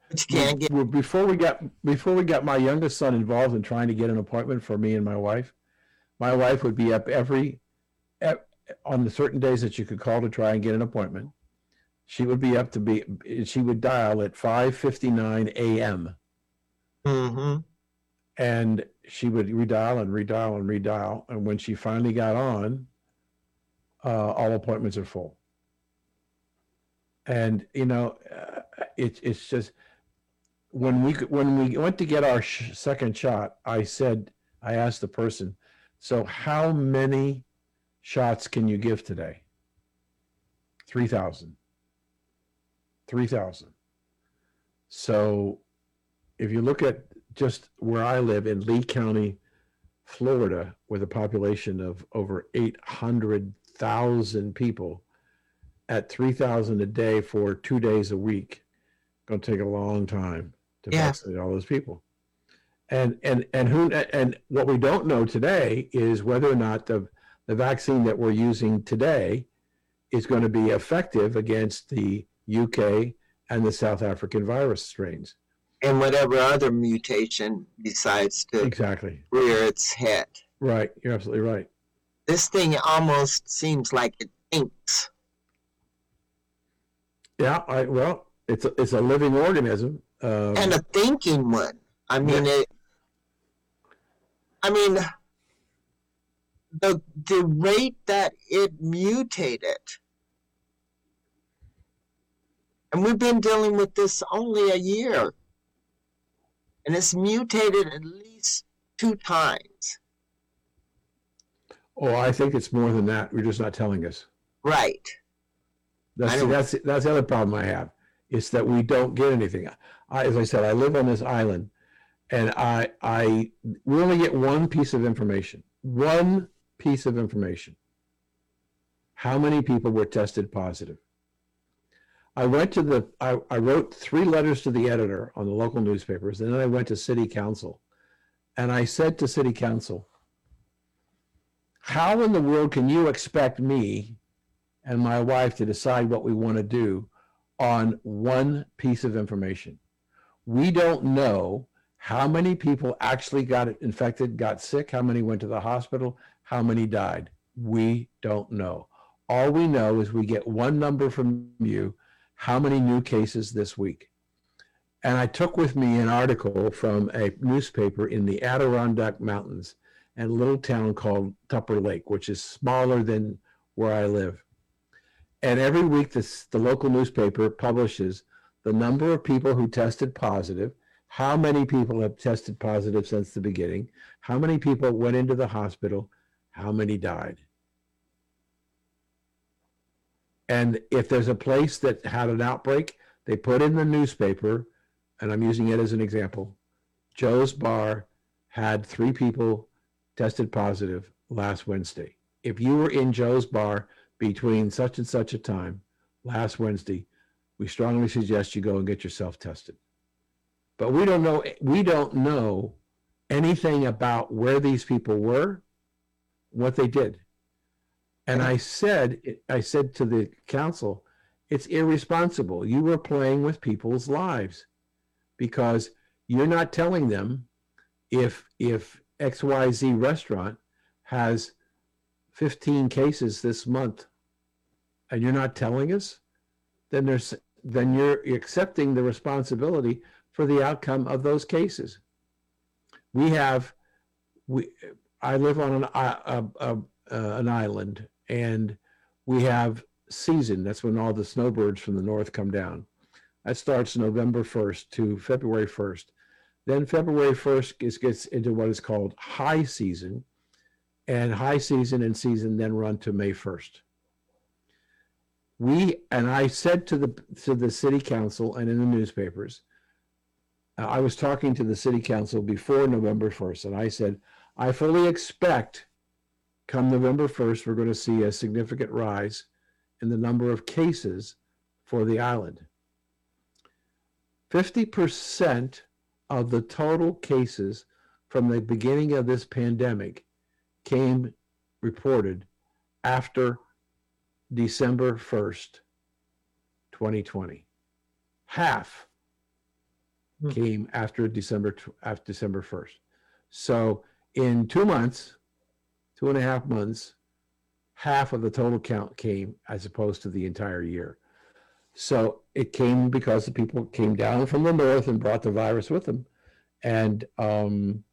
But you can't get Well, before we got before we got my youngest son involved in trying to get an appointment for me and my wife, my wife would be up every on the certain days that you could call to try and get an appointment. She would be up to be she would dial at 5:59 a.m. hmm and she would redial and redial and redial and when she finally got on uh, all appointments are full and you know uh, it's it's just when we when we went to get our sh- second shot i said I asked the person, so how many shots can you give today? 3,000. 3,000. So if you look at just where I live in Lee County, Florida, with a population of over 800,000 people, at 3,000 a day for two days a week, going to take a long time to Yeah. vaccinate all those people. And and and who and what we don't know today is whether or not the the vaccine that we're using today is going to be effective against the UK and the South African virus strains. And whatever other mutation decides to Exactly. rear its head. Right. You're absolutely right. This thing almost seems like it thinks. Yeah. I well, it's a, it's a living organism. Um, and a thinking one. I mean it. I mean, the the rate that it mutated, and we've been dealing with this only a year, and it's mutated at least two times. oh, I think it's more than that. You're just not telling us. Right. That's don't- that's that's the other problem I have. Is that we don't get anything. I, as I said, I live on this island, and I I we only get one piece of information. One piece of information. How many people were tested positive? I went to the I, I wrote three letters to the editor on the local newspapers, and then I went to city council, and I said to city council, "How in the world can you expect me and my wife to decide what we want to do on one piece of information. We don't know how many people actually got infected, got sick, how many went to the hospital, how many died. We don't know. All we know is we get one number from you, how many new cases this week. And I took with me an article from a newspaper in the Adirondack Mountains and a little town called Tupper Lake, which is smaller than where I live. And every week, this, the local newspaper publishes the number of people who tested positive, how many people have tested positive since the beginning, how many people went into the hospital, how many died. And if there's a place that had an outbreak, they put in the newspaper, and I'm using it as an example. Joe's Bar had three people tested positive last Wednesday. If you were in Joe's Bar, between such and such a time last Wednesday, we strongly suggest you go and get yourself tested. But we don't know we don't know anything about where these people were, what they did. And I said I said to the council, it's irresponsible. You were playing with people's lives because you're not telling them if if XYZ restaurant has 15 cases this month and you're not telling us, then there's then you're accepting the responsibility for the outcome of those cases. We have we I live on an a, a, a, an island and we have season. That's when all the snowbirds from the north come down. That starts November 1st to February 1st. Then February 1st is, gets into what is called high season, and high season and season then run to May 1st we and I said to the to the city council and in the newspapers, I was talking to the city council before November first, and I said I fully expect, come November first, we're going to see a significant rise in the number of cases for the island. Fifty percent of the total cases from the beginning of this pandemic came reported after December 1st, 2020. Half Hmm. came after December after December 1st. So in two months, two and a half months, half of the total count came as opposed to the entire year. So it came because the people came down from the north and brought the virus with them, and um,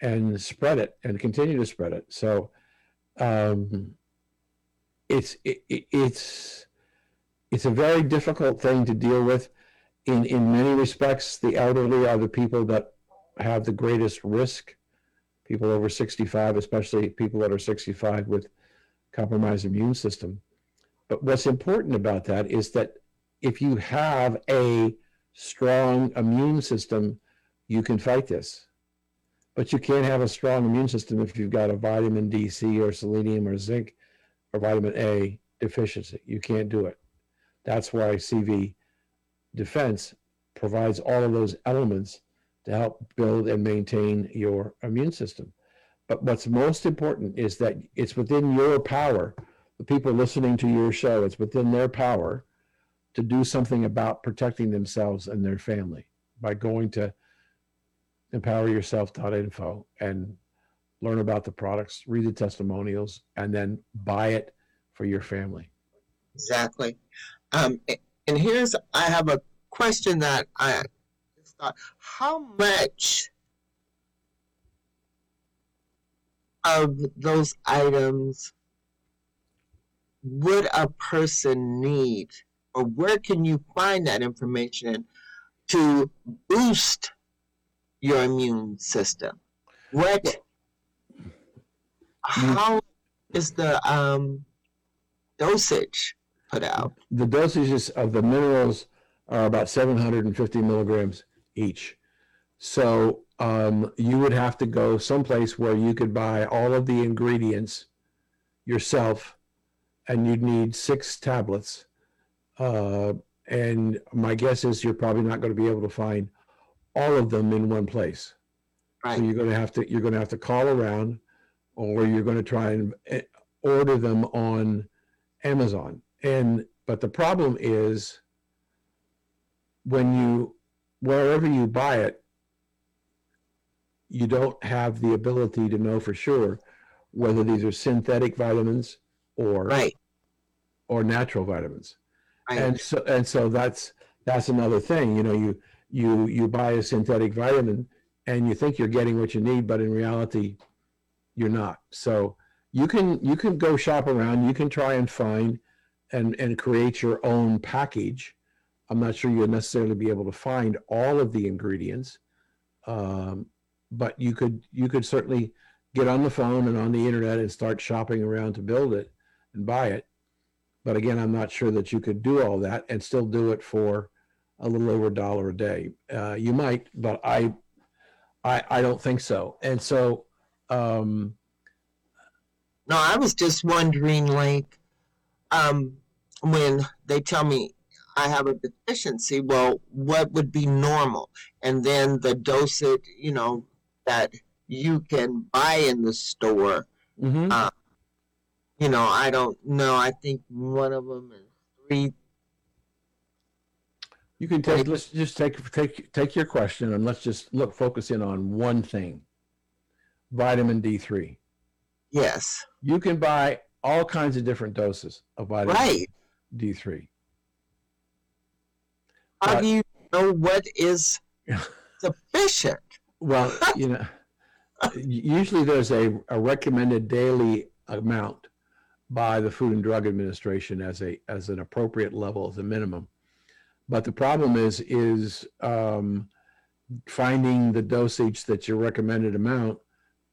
and spread it and continue to spread it. So um, it's it, it- it's it's a very difficult thing to deal with. In in many respects, the elderly are the people that have the greatest risk people over 65, especially people that are 65 with compromised immune system. But what's important about that is that if you have a strong immune system, you can fight this. But you can't have a strong immune system if you've got a vitamin D, C, or selenium, or zinc, or vitamin A deficiency. You can't do it. That's why CV defense provides all of those elements to help build and maintain your immune system. But what's most important is that it's within your power, the people listening to your show, it's within their power to do something about protecting themselves and their family by going to empoweryourself.info and learn about the products, read the testimonials, and then buy it for your family. Exactly. Um, and here's I have a question that I thought: How much of those items would a person need, or where can you find that information to boost your immune system? What? How is the um, dosage put out? The dosages of the minerals are about 750 milligrams each. So um, you would have to go someplace where you could buy all of the ingredients yourself, and you'd need six tablets. Uh, and my guess is you're probably not going to be able to find all of them in one place. Right. So you're going to have to you're going to have to call around, or you're going to try and eh, order them on Amazon. And but the problem is when you wherever you buy it, you don't have the ability to know for sure whether these are synthetic vitamins or Right. or natural vitamins Right. and so and so that's that's another thing you know you you you buy a synthetic vitamin and you think you're getting what you need but in reality you're not so you can you can go shop around you can try and find and and create your own package i'm not sure you'll necessarily be able to find all of the ingredients um, but you could you could certainly get on the phone and on the internet and start shopping around to build it and buy it but again, I'm not sure that you could do all that and still do it for a little over a dollar a day. Uh, you might, but I, I, I don't think so. And so, um, No, I was just wondering, like, um, when they tell me I have a deficiency, well, what would be normal? And then the dosage, you know, that you can buy in the store. mhm. Uh, You know, I don't know. I think one of them is three. you can take. Let's just take take take your question and let's just look focus in on one thing. Vitamin D3. Yes, You can buy all kinds of different doses of vitamin right. D3. How do you know what is sufficient? Well, you know, usually there's a, a recommended daily amount by the Food and Drug Administration as a as an appropriate level as a minimum. But the problem is is um, finding the dosage that's your recommended amount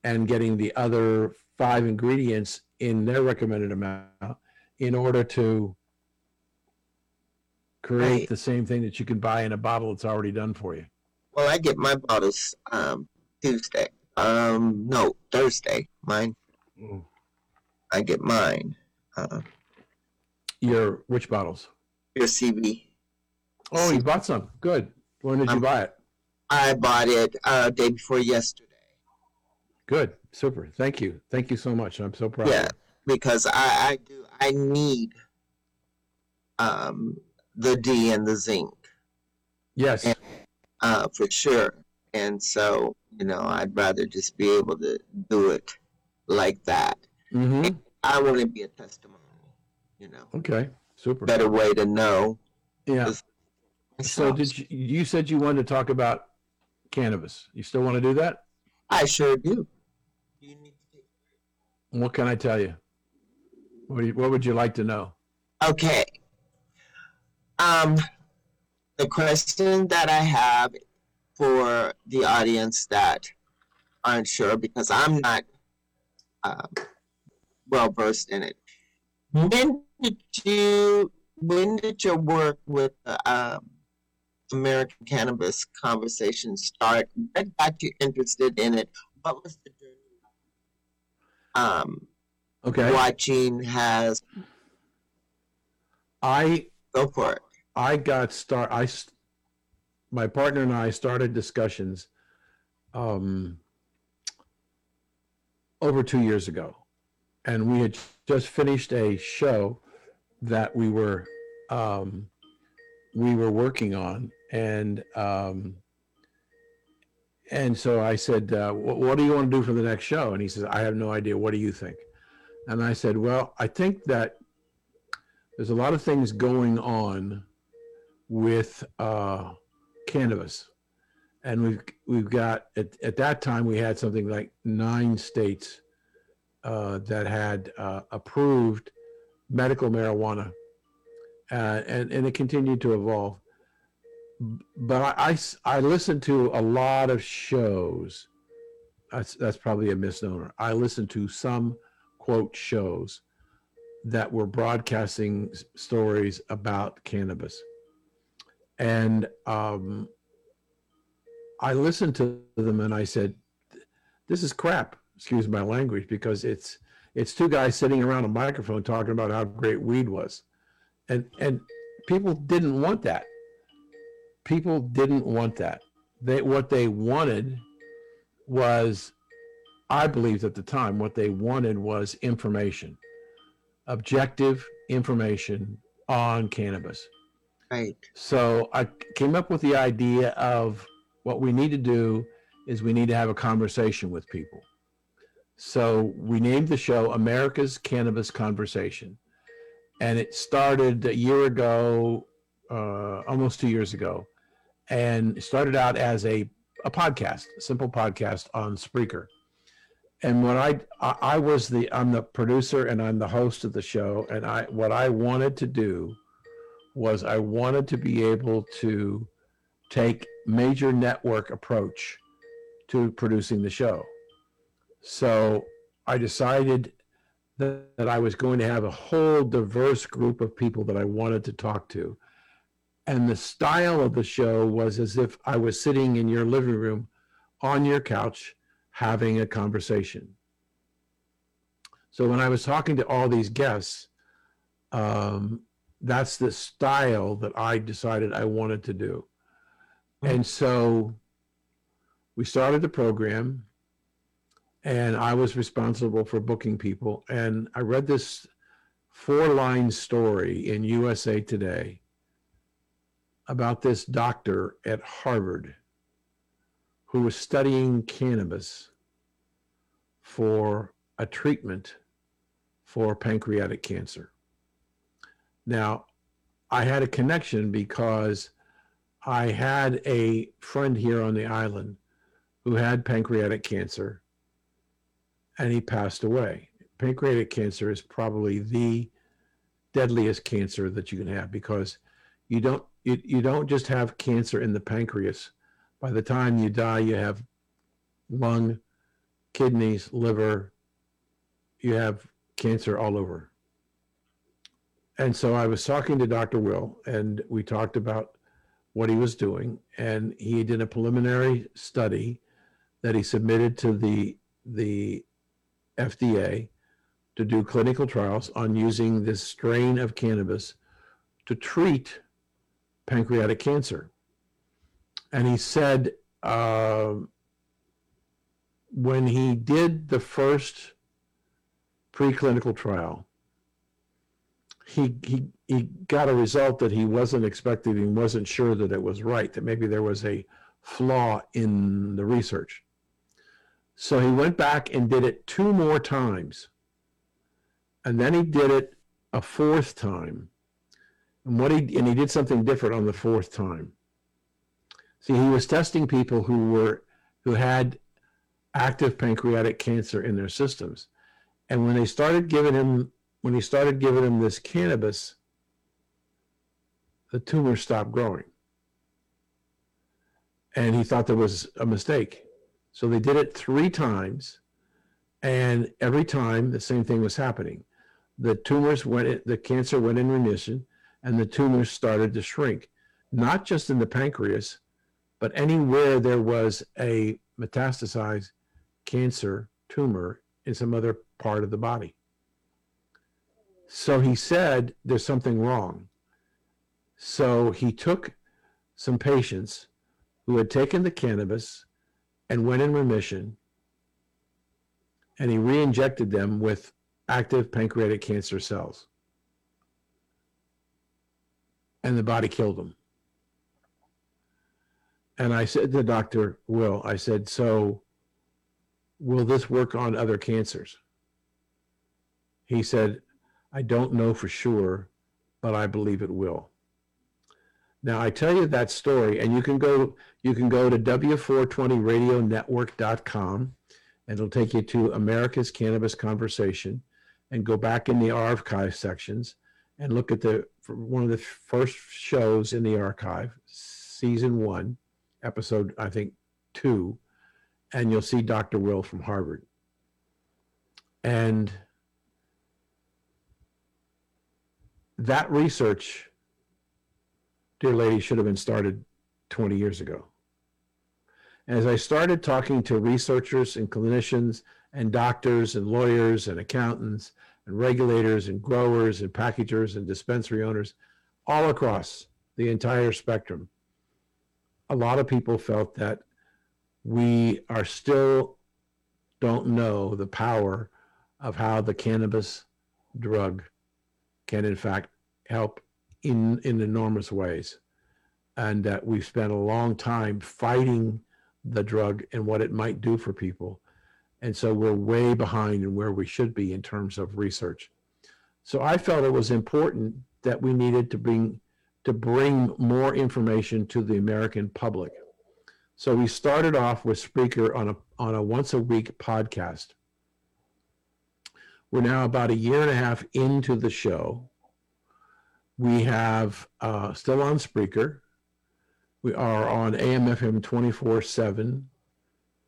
and getting the other five ingredients in their recommended amount in order to create Right. the same thing that you can buy in a bottle that's already done for you. Well, I get my bottles um, Tuesday. Um, no, Thursday. Mine. Mm. I get mine. Uh, Your which bottles? your CV. Oh, you bought some. Good. When did you Um, buy it? I bought it uh, day before yesterday. Good. Super. Thank you. Thank you so much. I'm so proud. Yeah, because I, I do. I need um, the D and the zinc. Yes. And- uh, for sure. And so, you know, I'd rather just be able to do it like that. hmm I want to be a testimony. You know, Okay. Super. better way to know. Yeah. So did you, you said you wanted to talk about cannabis. You still want to do that? I sure do. You need to take What can I tell you? What, do you, what would you like to know? Okay. Um, the question that I have for the audience that aren't sure because I'm not uh, well versed in it. When did you when did your work with the um, American Cannabis Conversation start? What got you interested in it? What was the journey? Um, Okay. watching has I go for it. I got start. I my partner and I started discussions um, over two years ago, and we had just finished a show that we were um, we were working on, and um, and so I said, uh, "What do you want to do for the next show?" And he says, "I have no idea. What do you think?" And I said, "Well, I think that there's a lot of things going on with uh, cannabis, and we've we've got at, at that time we had something like nine states uh, that had uh, approved medical marijuana, uh, and and it continued to evolve. But I I listened to a lot of shows. That's that's probably a misnomer. I listened to some quote shows that were broadcasting stories about cannabis. And um, I listened to them and I said, this is crap, excuse my language, because it's it's two guys sitting around a microphone talking about how great weed was. And and people didn't want that. People didn't want that. They what they wanted was I believed at the time what they wanted was information objective information on cannabis. Right. So I came up with the idea of what we need to do is we need to have a conversation with people. So we named the show America's Cannabis Conversation. And it started a year ago, uh, almost two years ago, and it started out as a, a podcast, a simple podcast on Spreaker and what I, I I was the I'm the producer and I'm the host of the show and I what I wanted to do was I wanted to be able to take major network approach to producing the show. So I decided that, that I was going to have a whole diverse group of people that I wanted to talk to. And the style of the show was as if I was sitting in your living room on your couch having a conversation. So when I was talking to all these guests, um, that's the style that I decided I wanted to do. Hmm. And so we started the program, and I was responsible for booking people. And I read this four line story in USA Today about this doctor at Harvard who was studying cannabis for a treatment for pancreatic cancer. Now, I had a connection because I had a friend here on the island who had pancreatic cancer and he passed away. Pancreatic cancer is probably the deadliest cancer that you can have because you don't you, you don't just have cancer in the pancreas by the time you die, you have lung, kidneys, liver, you have cancer all over. And so I was talking to Dr. Will, and we talked about what he was doing. And he did a preliminary study that he submitted to the, the FDA to do clinical trials on using this strain of cannabis to treat pancreatic cancer and he said uh, when he did the first preclinical trial, he, he he got a result that he wasn't expecting and wasn't sure that it was right, that maybe there was a flaw in the research. So he went back and did it two more times. And then he did it a fourth time. And what he and he did something different on the fourth time. See, he was testing people who were who had active pancreatic cancer in their systems. And when they started giving him when he started giving him this cannabis, the tumor stopped growing. And he thought there was a mistake. So they did it three times, and every time the same thing was happening. The tumors went, in, the cancer went in remission, and the tumors started to shrink, not just in the pancreas, but anywhere there was a metastasized cancer tumor in some other part of the body. So he said there's something wrong. So he took some patients who had taken the cannabis and went in remission, and he re injected them with active pancreatic cancer cells. And the body killed them. And I said to the Dr. Will, I said, so will this work on other cancers? He said, I don't know for sure, but I believe it will. Now I tell you that story, and you can go you can go to w420radionetwork.com, and it'll take you to America's Cannabis Conversation, and go back in the archive sections and look at the one of the first shows in the archive, season one, episode I think two, and you'll see Dr. Will from Harvard. And that research, dear lady, should have been started 20 years ago. As I started talking to researchers and clinicians and doctors and lawyers and accountants and regulators and growers and packagers and dispensary owners all across the entire spectrum, a lot of people felt that we are still don't know the power of how the cannabis drug can in fact help in in enormous ways. And that we've spent a long time fighting the drug and what it might do for people. And so we're way behind in where we should be in terms of research. So i felt it was important that we needed to bring to bring more information to the american public. So we started off with Spreaker on a on a once a week podcast. We're now about a year and a half into the show. We have uh, still on Spreaker. We are on AM/FM 24/7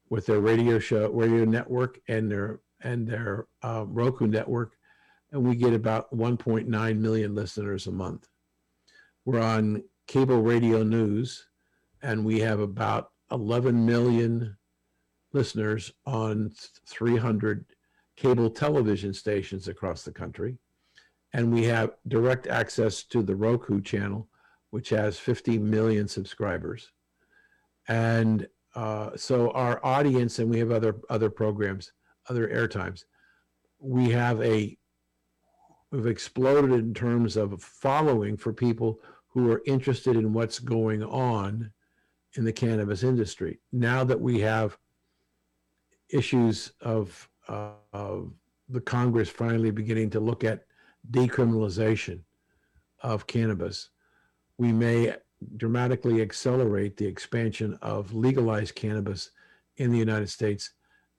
with their radio show, radio network, and their and their uh, Roku network, and we get about 1.9 million listeners a month. We're on cable radio news, and we have about 11 million listeners on 300 cable television stations across the country. And we have direct access to the Roku channel, which has 50 million subscribers. And uh, so our audience, and we have other other programs, other airtimes. We have a we've exploded in terms of following for people who are interested in what's going on in the cannabis industry. Now that we have issues of, uh, of the Congress finally beginning to look at decriminalization of cannabis, we may dramatically accelerate the expansion of legalized cannabis in the United States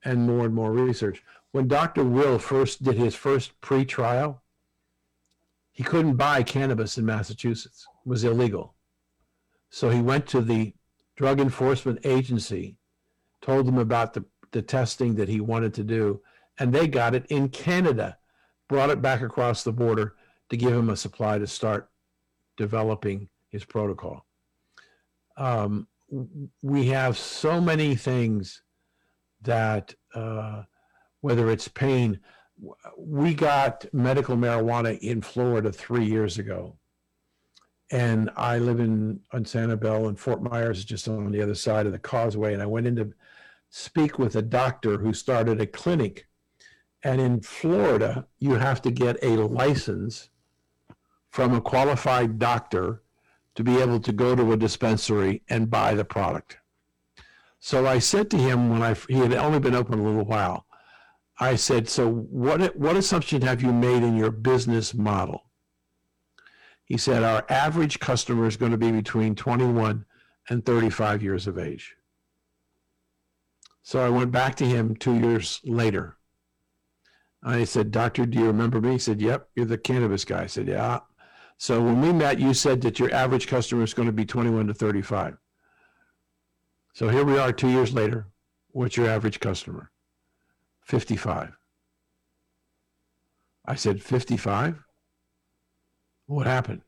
and more and more research. When Dr. Will first did his first pre-trial, he couldn't buy cannabis in Massachusetts. It was illegal. So he went to the Drug Enforcement Agency told them about the, the testing that he wanted to do, and they got it in Canada, brought it back across the border to give him a supply to start developing his protocol. Um, we have so many things that, uh, whether it's pain, we got medical marijuana in Florida three years ago and I live in on Sanibel, and Fort Myers is just on the other side of the causeway. And I went in to speak with a doctor who started a clinic. And in Florida, you have to get a license from a qualified doctor to be able to go to a dispensary and buy the product. So I said to him when I he had only been open a little while, I said, "So what what assumption have you made in your business model?" He said our average customer is going to be between 21 and 35 years of age. So I went back to him two years later. I said, Doctor, do you remember me? He said, Yep, you're the cannabis guy. I said, Yeah. So when we met, you said that your average customer is going to be 21 to 35. So here we are two years later. What's your average customer? 55. I said, 55? What happened?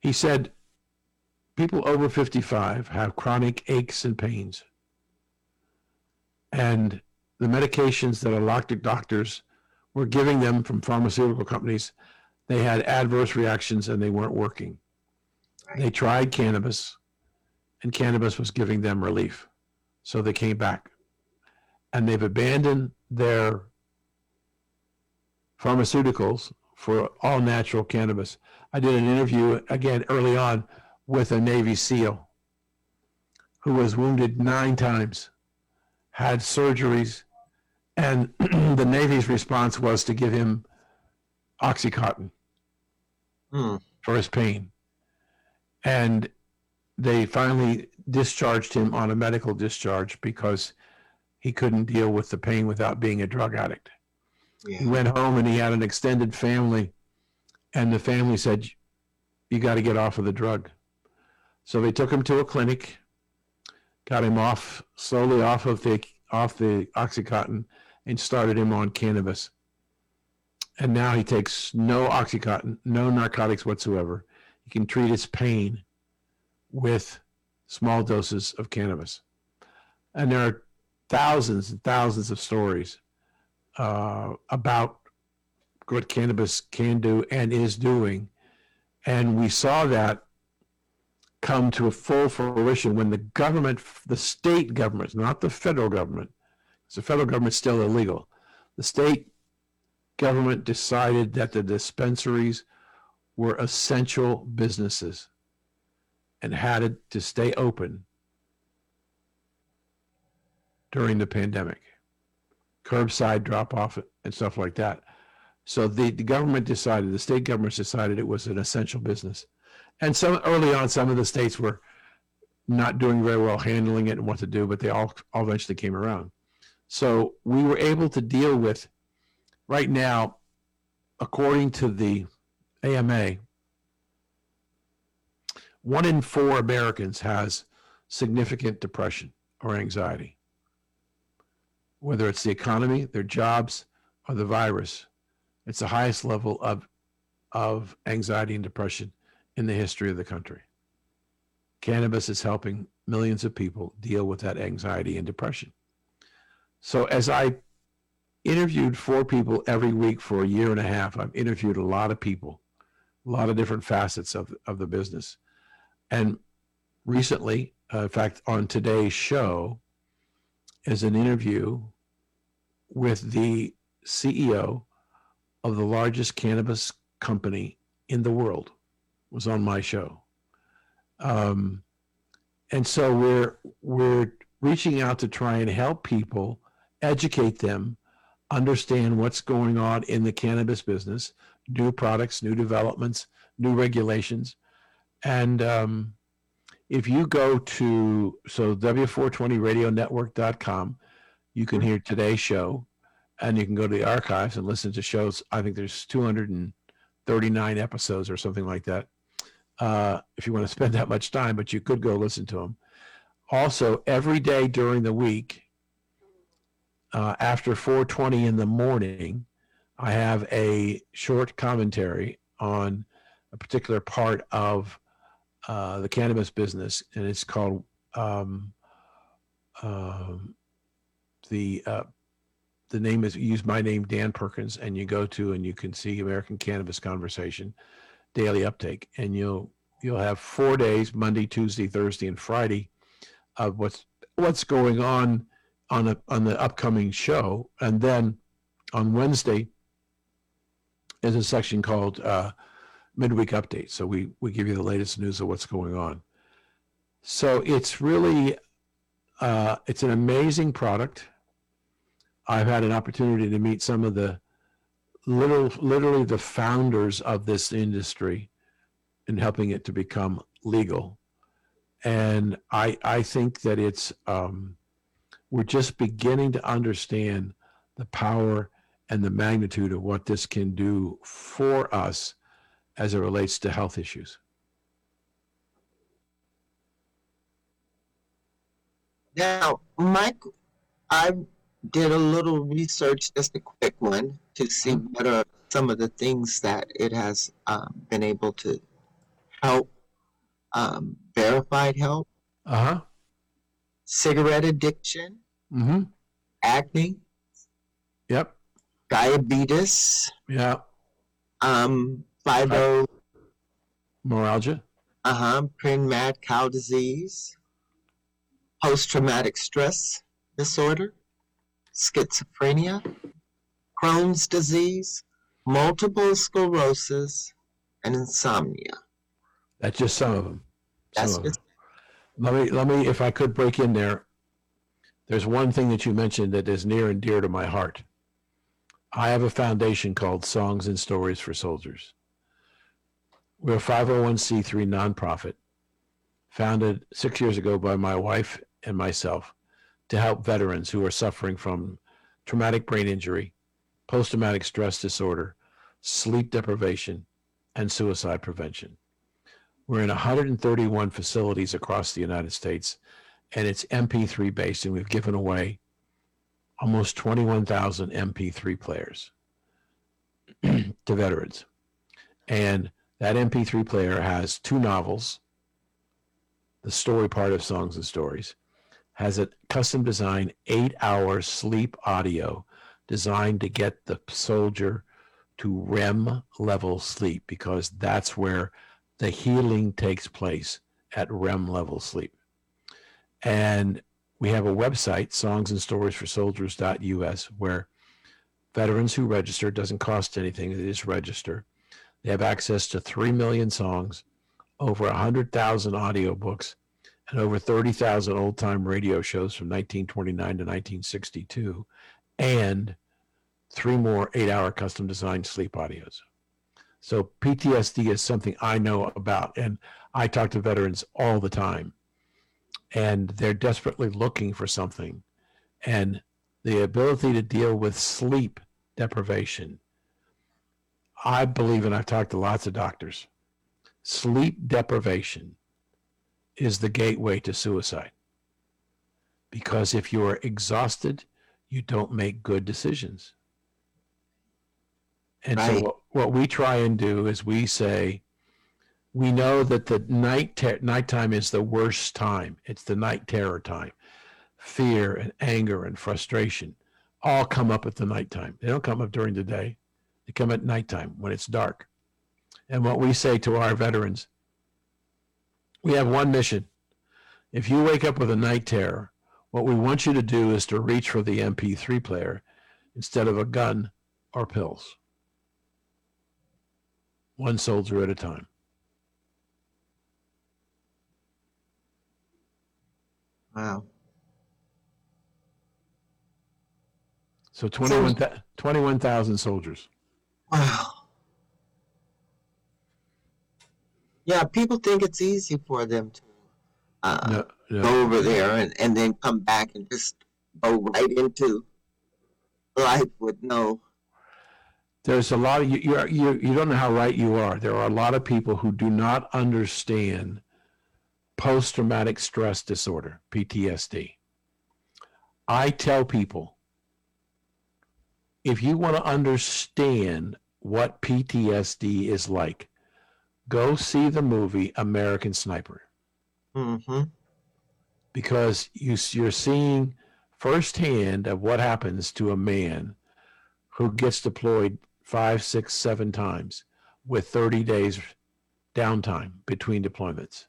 He said, people over 55 have chronic aches and pains. And the medications that allopathic doctors were giving them from pharmaceutical companies, they had adverse reactions and they weren't working. They tried cannabis, and cannabis was giving them relief. So they came back. And they've abandoned their pharmaceuticals for all natural cannabis. I did an interview again early on with a Navy SEAL who was wounded nine times, had surgeries, and the Navy's response was to give him Oxycontin Hmm. for his pain. And they finally discharged him on a medical discharge because he couldn't deal with the pain without being a drug addict. He went home and he had an extended family, and the family said, "You got to get off of the drug." So they took him to a clinic, got him off slowly off of the off the oxycontin, and started him on cannabis. And now he takes no oxycontin, no narcotics whatsoever. He can treat his pain with small doses of cannabis. And there are thousands and thousands of stories uh, about what cannabis can do and is doing. And we saw that come to a full fruition when the government, the state government, not the federal government, because the federal government's still illegal. The state government decided that the dispensaries were essential businesses and had to stay open during the pandemic curbside drop off and stuff like that. So the, the government decided, the state governments decided it was an essential business. And some early on, some of the states were not doing very well handling it and what to do, but they all, all eventually came around. So we were able to deal with right now, according to the AMA, one in four Americans has significant depression or anxiety whether it's the economy, their jobs, or the virus. It's the highest level of, of anxiety and depression in the history of the country. Cannabis is helping millions of people deal with that anxiety and depression. So, as I interviewed four people every week for a year and a half, I've interviewed a lot of people, a lot of different facets of, of the business. And recently, uh, in fact, on today's show, is an interview with the CEO of the largest cannabis company in the world was on my show. Um, and so we're we're reaching out to try and help people, educate them, understand what's going on in the cannabis business, new products, new developments, new regulations, and um, if you go to so w420radionetwork.com you can hear today's show and you can go to the archives and listen to shows. I think there's 239 episodes or something like that uh, if you want to spend that much time but you could go listen to them also every day during the week uh, after 4.20 in the morning i have a short commentary on a particular part of uh, the cannabis business, and it's called um, um, the uh, the name is use my name Dan Perkins, and you go to and you can see American Cannabis Conversation daily uptake, and you'll you'll have four days Monday, Tuesday, Thursday, and Friday of what's what's going on on the on the upcoming show, and then on Wednesday is a section called uh, midweek update. So we we give you the latest news of what's going on. So it's really uh, it's an amazing product. I've had an opportunity to meet some of the little literally the founders of this industry and helping it to become legal. And I I think that it's um, we're just beginning to understand the power and the magnitude of what this can do for us as it relates to health issues. Now, Mike, I did a little research, just a quick one, to see Mm-hmm. what are some of the things that it has um, been able to help, um, verified help, Uh huh. cigarette addiction, Mm-hmm. acne, Yep. diabetes, Yeah. um, fibro, Moralgia. uh-huh, prin-mad cow disease, post-traumatic stress disorder, schizophrenia, Crohn's disease, multiple sclerosis, and insomnia. That's just some of them. Some That's of 'em. just, Let me, let me, if I could break in there, there's one thing that you mentioned that is near and dear to my heart. I have a foundation called Songs and Stories for Soldiers. We're a 501c3 nonprofit founded six years ago by my wife and myself to help veterans who are suffering from traumatic brain injury, post traumatic stress disorder, sleep deprivation, and suicide prevention. We're in 131 facilities across the United States, and it's MP3 based, and we've given away almost 21,000 MP3 players to veterans. And that MP3 player has two novels, the story part of Songs and Stories, has a custom designed eight hour sleep audio designed to get the soldier to REM level sleep because that's where the healing takes place at REM level sleep. And we have a website, songsandstoriesforsoldiers.us, where veterans who register doesn't cost anything. They just register. They have access to 3 million songs, over 100,000 audiobooks, and over 30,000 old time radio shows from 1929 to 1962, and three more eight hour custom designed sleep audios. So PTSD is something I know about, and I talk to veterans all the time, and they're desperately looking for something. And the ability to deal with sleep deprivation, I believe, and I've talked to lots of doctors, sleep deprivation is the gateway to suicide. Because if you're exhausted, you don't make good decisions. And so what, what we try and do is we say, we know that the night ter- nighttime is the worst time. It's the night terror time. Fear and anger and frustration all come up at the nighttime. They don't come up during the day. They come at nighttime when it's dark. And what we say to our veterans, we have one mission. If you wake up with a night terror, what we want you to do is to reach for the MP3 player instead of a gun or pills. One soldier at a time. wow. So 21 21,000 soldiers. Wow. Yeah, people think it's easy for them to uh, go over there and, and then come back and just go right into life with no. There's a lot of you, you're, you, you don't know how right you are. There are a lot of people who do not understand post traumatic stress disorder, PTSD. I tell people if you want to understand what PTSD is like, go see the movie American Sniper Mm-hmm. because you, you're seeing firsthand of what happens to a man who gets deployed five, six, seven times with 30 days downtime between deployments.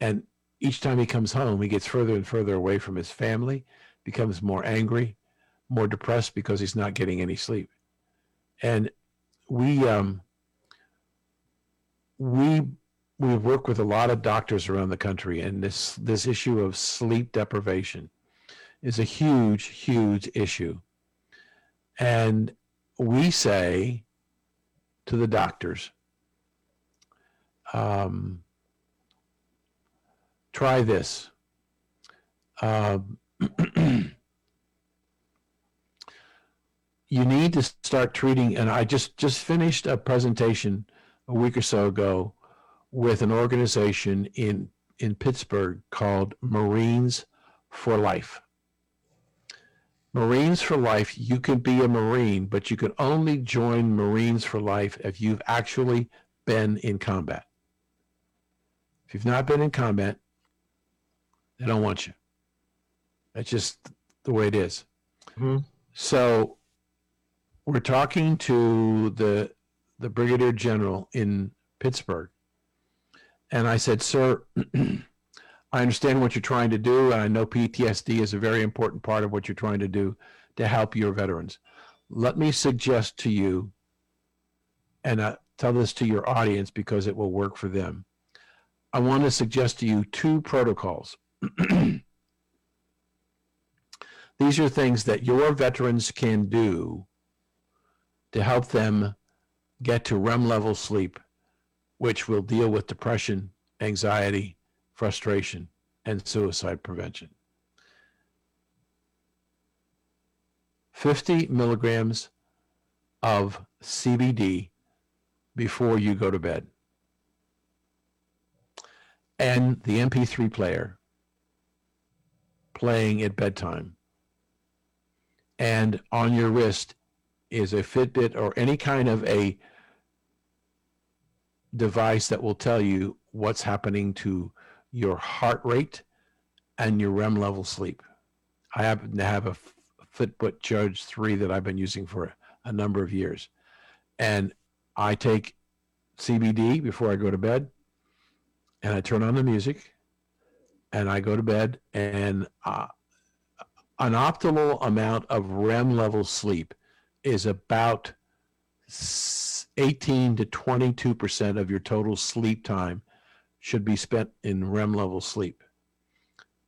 And each time he comes home, he gets further and further away from his family, becomes more angry, more depressed because he's not getting any sleep. And we, um, we we work with a lot of doctors around the country, and this this issue of sleep deprivation is a huge, huge issue. And we say to the doctors, um, try this. Um, you need to start treating, and I just just finished a presentation a week or so ago with an organization in in Pittsburgh called Marines for Life. Marines for Life, you can be a Marine, but you can only join Marines for Life if you've actually been in combat. If you've not been in combat, they don't want you. That's just the way it is. Mhm. So we're talking to the the brigadier general in Pittsburgh, and I said, "Sir, I understand what you're trying to do, and I know PTSD is a very important part of what you're trying to do to help your veterans. Let me suggest to you, and I tell this to your audience because it will work for them. I want to suggest to you two protocols." These are things that your veterans can do to help them get to REM level sleep, which will deal with depression, anxiety, frustration, and suicide prevention. 50 milligrams of CBD before you go to bed. And the MP3 player playing at bedtime. And on your wrist is a Fitbit or any kind of a device that will tell you what's happening to your heart rate and your REM level sleep. I happen to have a Fitbit Charge 3 that I've been using for a number of years. And I take CBD before I go to bed and I turn on the music and I go to bed and uh, an optimal amount of REM level sleep is about 18 to 22 percent of your total sleep time should be spent in REM level sleep.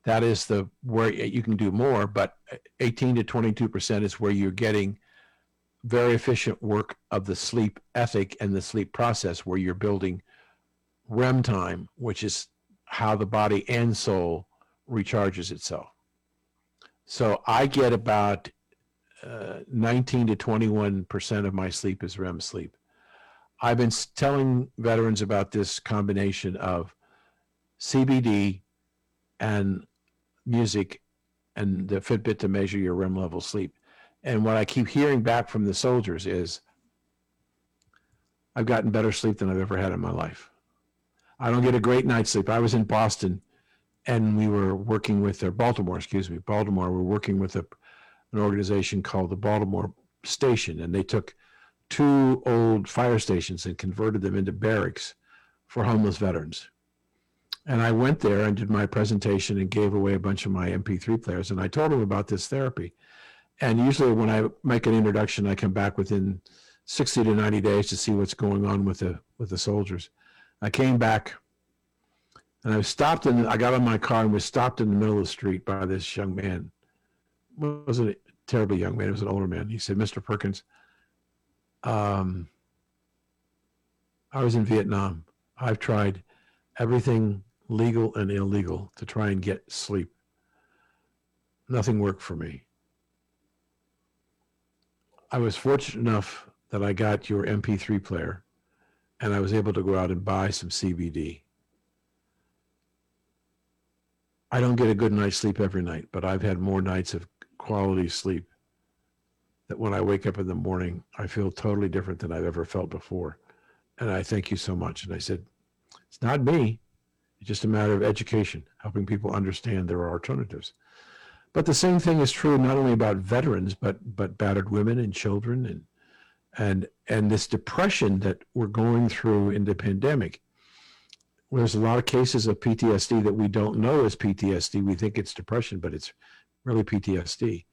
That is the where you can do more, but 18 to 22 percent is where you're getting very efficient work of the sleep ethic and the sleep process, where you're building REM time, which is how the body and soul recharges itself. So I get about uh, 19 to 21 percent of my sleep is REM sleep. I've been telling veterans about this combination of CBD and music and the Fitbit to measure your REM level sleep. And what I keep hearing back from the soldiers is I've gotten better sleep than I've ever had in my life. I don't get a great night's sleep. I was in Boston and we were working with, or Baltimore, excuse me, Baltimore, we we're working with a, an organization called the Baltimore Station. And they took two old fire stations and converted them into barracks for homeless veterans. And I went there and did my presentation and gave away a bunch of my MP3 players. And I told them about this therapy. And usually, when I make an introduction, I come back within 60 to 90 days to see what's going on with the with the soldiers. I came back and I was stopped in. I got on my car and was stopped in the middle of the street by this young man. Wasn't a terribly young man. It was an older man. He said, "Mr. Perkins, um, I was in Vietnam. I've tried everything legal and illegal to try and get sleep. Nothing worked for me. I was fortunate enough that I got your MP3 player and I was able to go out and buy some CBD. I don't get a good night's sleep every night, but I've had more nights of quality sleep that when I wake up in the morning, I feel totally different than I've ever felt before. And I thank you so much. And I said, it's not me. It's just a matter of education, helping people understand there are alternatives. But the same thing is true not only about veterans, but but battered women and children and and and this depression that we're going through in the pandemic. There's a lot of cases of PTSD that we don't know is PTSD. We think it's depression, but it's really PTSD.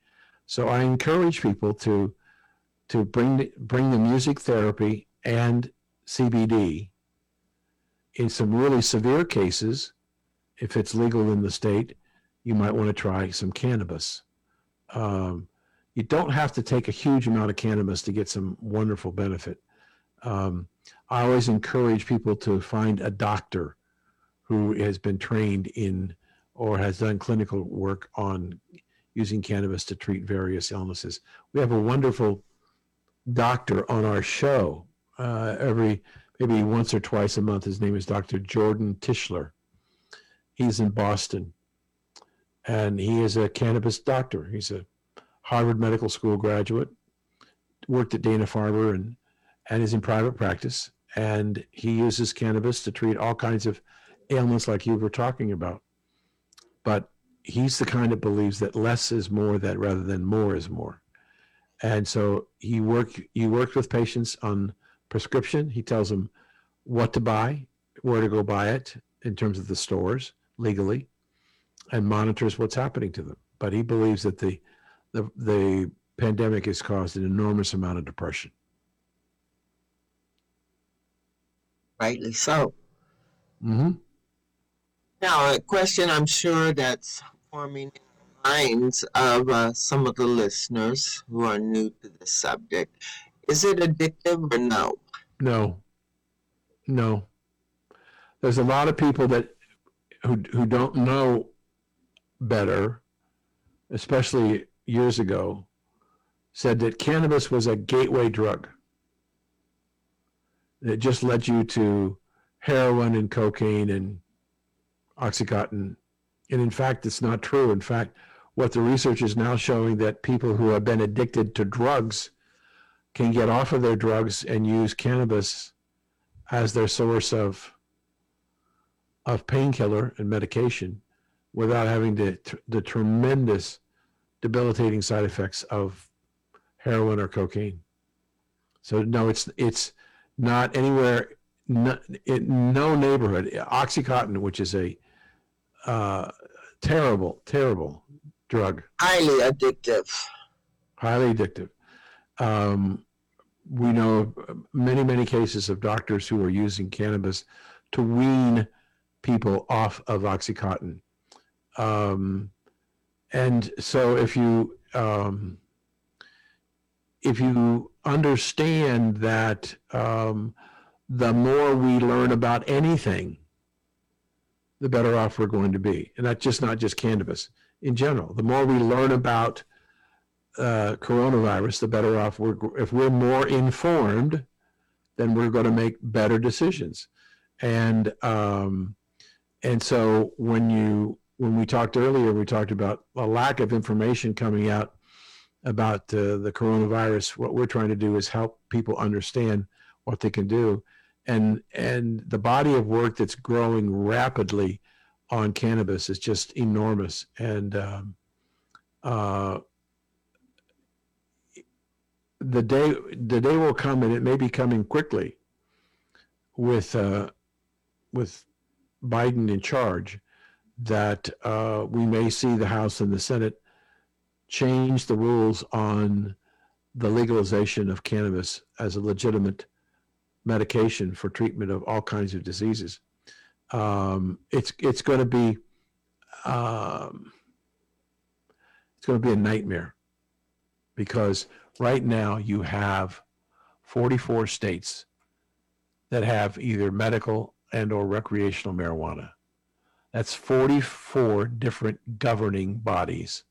So I encourage people to to bring the, bring the music therapy and CBD in some really severe cases. If it's legal in the state, you might want to try some cannabis. Um, you don't have to take a huge amount of cannabis to get some wonderful benefit. Um, I always encourage people to find a doctor who has been trained in or has done clinical work on using cannabis to treat various illnesses. We have a wonderful doctor on our show uh, every maybe once or twice a month. His name is Dr. Jordan Tishler. He's in Boston and he is a cannabis doctor. He's a Harvard Medical School graduate, worked at Dana Farber, and and is in private practice. And he uses cannabis to treat all kinds of ailments, like you were talking about. But he's the kind that believes that less is more, that rather than more is more. And so he worked. He worked with patients on prescription. He tells them what to buy, where to go buy it in terms of the stores legally, and monitors what's happening to them. But he believes that the the, the pandemic has caused an enormous amount of depression. Rightly so. Mm-hmm. Now, a question I'm sure that's forming in the minds of uh, some of the listeners who are new to the subject. Is it addictive or no? No, no. There's a lot of people that who who don't know better, especially years ago, said that cannabis was a gateway drug. It just led you to heroin and cocaine and oxycontin. And in fact, it's not true. In fact, what the research is now showing that people who have been addicted to drugs can get off of their drugs and use cannabis as their source of of painkiller and medication without having the, the tremendous debilitating side effects of heroin or cocaine. So no, it's it's not anywhere. No, in no neighborhood. OxyContin, which is a uh, terrible, terrible drug, Highly addictive. highly addictive. Um, we know many, many cases of doctors who are using cannabis to wean people off of OxyContin. Um, and so if you um, if you understand that um, the more we learn about anything, the better off we're going to be, and that's just not just cannabis in general. The more we learn about uh, coronavirus, the better off we're. If we're more informed, then we're going to make better decisions, and um, and so when you when we talked earlier, we talked about a lack of information coming out about uh, the coronavirus. What we're trying to do is help people understand what they can do, and and the body of work that's growing rapidly on cannabis is just enormous, and um, uh, the day the day will come, and it may be coming quickly, with uh, with Biden in charge that uh, we may see the House and the Senate change the rules on the legalization of cannabis as a legitimate medication for treatment of all kinds of diseases. Um, it's it's going to be um, it's going to be a nightmare because right now you have 44 states that have either medical and or recreational marijuana that's 44 different governing bodies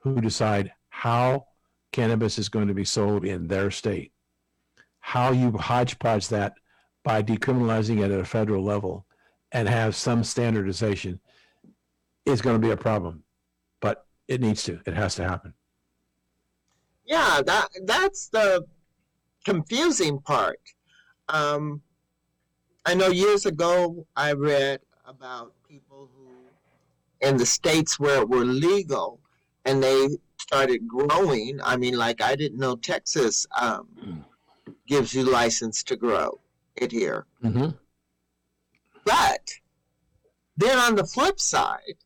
who decide how cannabis is going to be sold in their state. How you hodgepodge that by decriminalizing it at a federal level and have some standardization is going to be a problem. But it needs to. It has to happen. Yeah, that that's the confusing part. Um, I know years ago I read about people who, in the states where it were legal, and they started growing. I mean, like I didn't know Texas um, gives you license to grow it here. Mm-hmm. But then on the flip side,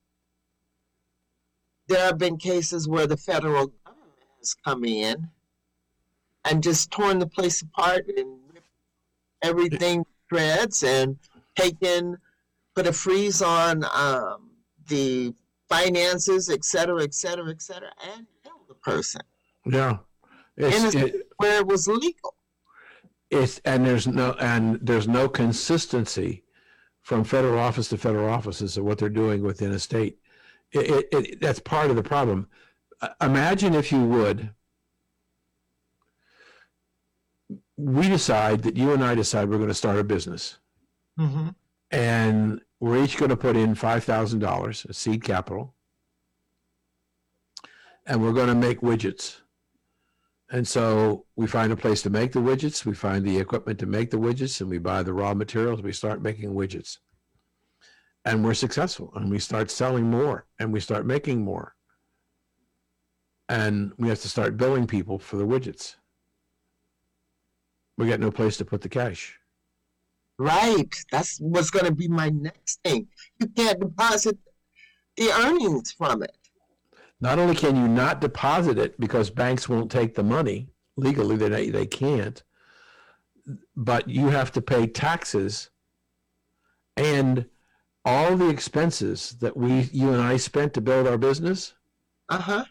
there have been cases where the federal government has come in and just torn the place apart and ripped everything to shreds and taken put a freeze on um, the finances, et cetera, et cetera, et cetera, and kill the person. Yeah. It's, it, where it was legal. It's and there's no and there's no consistency from federal office to federal offices of what they're doing within a state. It, it, it that's part of the problem. Imagine if you would. We decide that you and I decide we're going to start a business. Mm-hmm and we're each going to put in $5,000 as seed capital. And we're going to make widgets. And so we find a place to make the widgets, we find the equipment to make the widgets, and we buy the raw materials, we start making widgets. And we're successful, and we start selling more, and we start making more. And we have to start billing people for the widgets. We got no place to put the cash. Right. That's what's going to be my next thing. You can't deposit the earnings from it. Not only can you not deposit it because banks won't take the money legally, they they can't, but you have to pay taxes and all the expenses that we you and I spent to build our business, Uh huh.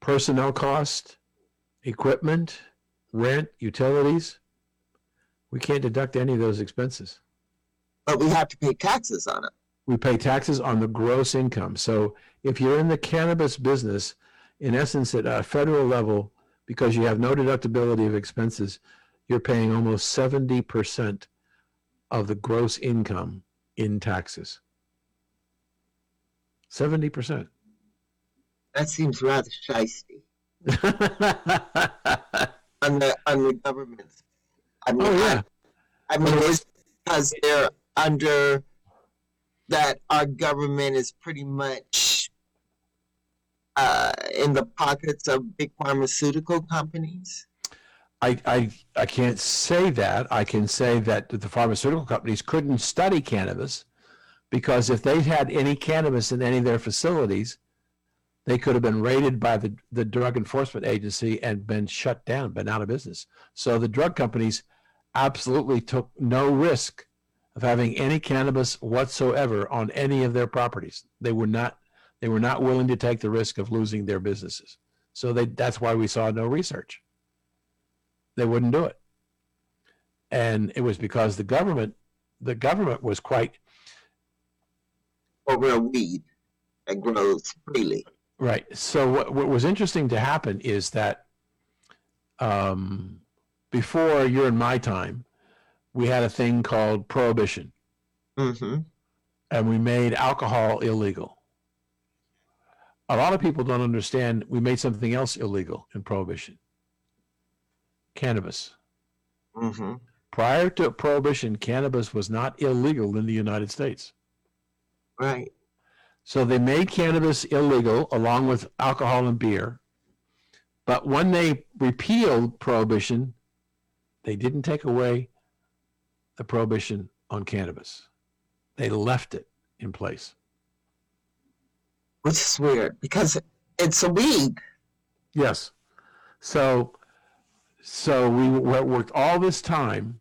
personnel cost, equipment, rent, utilities. We can't deduct any of those expenses. But we have to pay taxes on it. We pay taxes on the gross income. So if you're in the cannabis business, in essence, at a federal level, because you have no deductibility of expenses, you're paying almost 70% of the gross income in taxes. 70%. That seems rather shisty on the on the government. I mean, oh, yeah. I, I mean, it's because they're under that our government is pretty much uh, in the pockets of big pharmaceutical companies. I, I, I can't say that. I can say that the pharmaceutical companies couldn't study cannabis because if they had any cannabis in any of their facilities, they could have been raided by the, the Drug Enforcement Agency and been shut down, been out of business. So the drug companies absolutely took no risk of having any cannabis whatsoever on any of their properties. They were not they were not willing to take the risk of losing their businesses. So they that's why we saw no research. They wouldn't do it. And it was because the government the government was quite over a weed that grows freely. Right. So what, what was interesting to happen is that um, before you're in my time, we had a thing called prohibition, Mm-hmm. and we made alcohol illegal. A lot of people don't understand we made something else illegal in prohibition. Cannabis. Mm-hmm. Prior to prohibition, cannabis was not illegal in the United States. Right. So they made cannabis illegal along with alcohol and beer. But when they repealed prohibition, they didn't take away the prohibition on cannabis. They left it in place. Which is weird because it's a weed. Yes. So so we worked all this time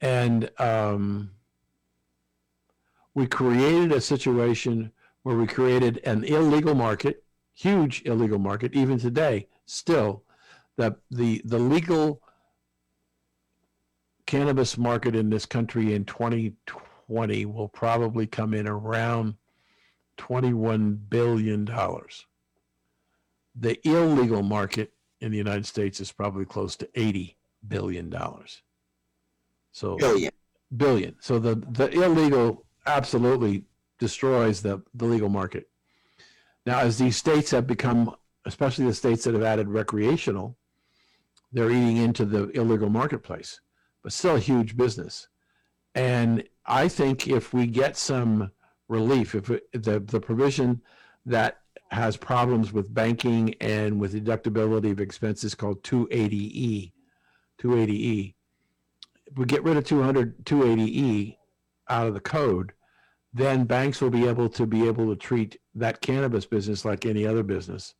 and um, we created a situation where we created an illegal market, huge illegal market, even today, still, the the the legal cannabis market in this country in 2020 will probably come in around 21 billion dollars. The illegal market in the United States is probably close to 80 billion dollars. So Billion. billion. So the the illegal absolutely destroys the the legal market. Now, as these states have become, especially the states that have added recreational, they're eating into the illegal marketplace, but still a huge business. And I think if we get some relief, if the the provision that has problems with banking and with deductibility of expenses called 280E, 280E, if we get rid of 200 280E out of the code, then banks will be able to be able to treat that cannabis business like any other business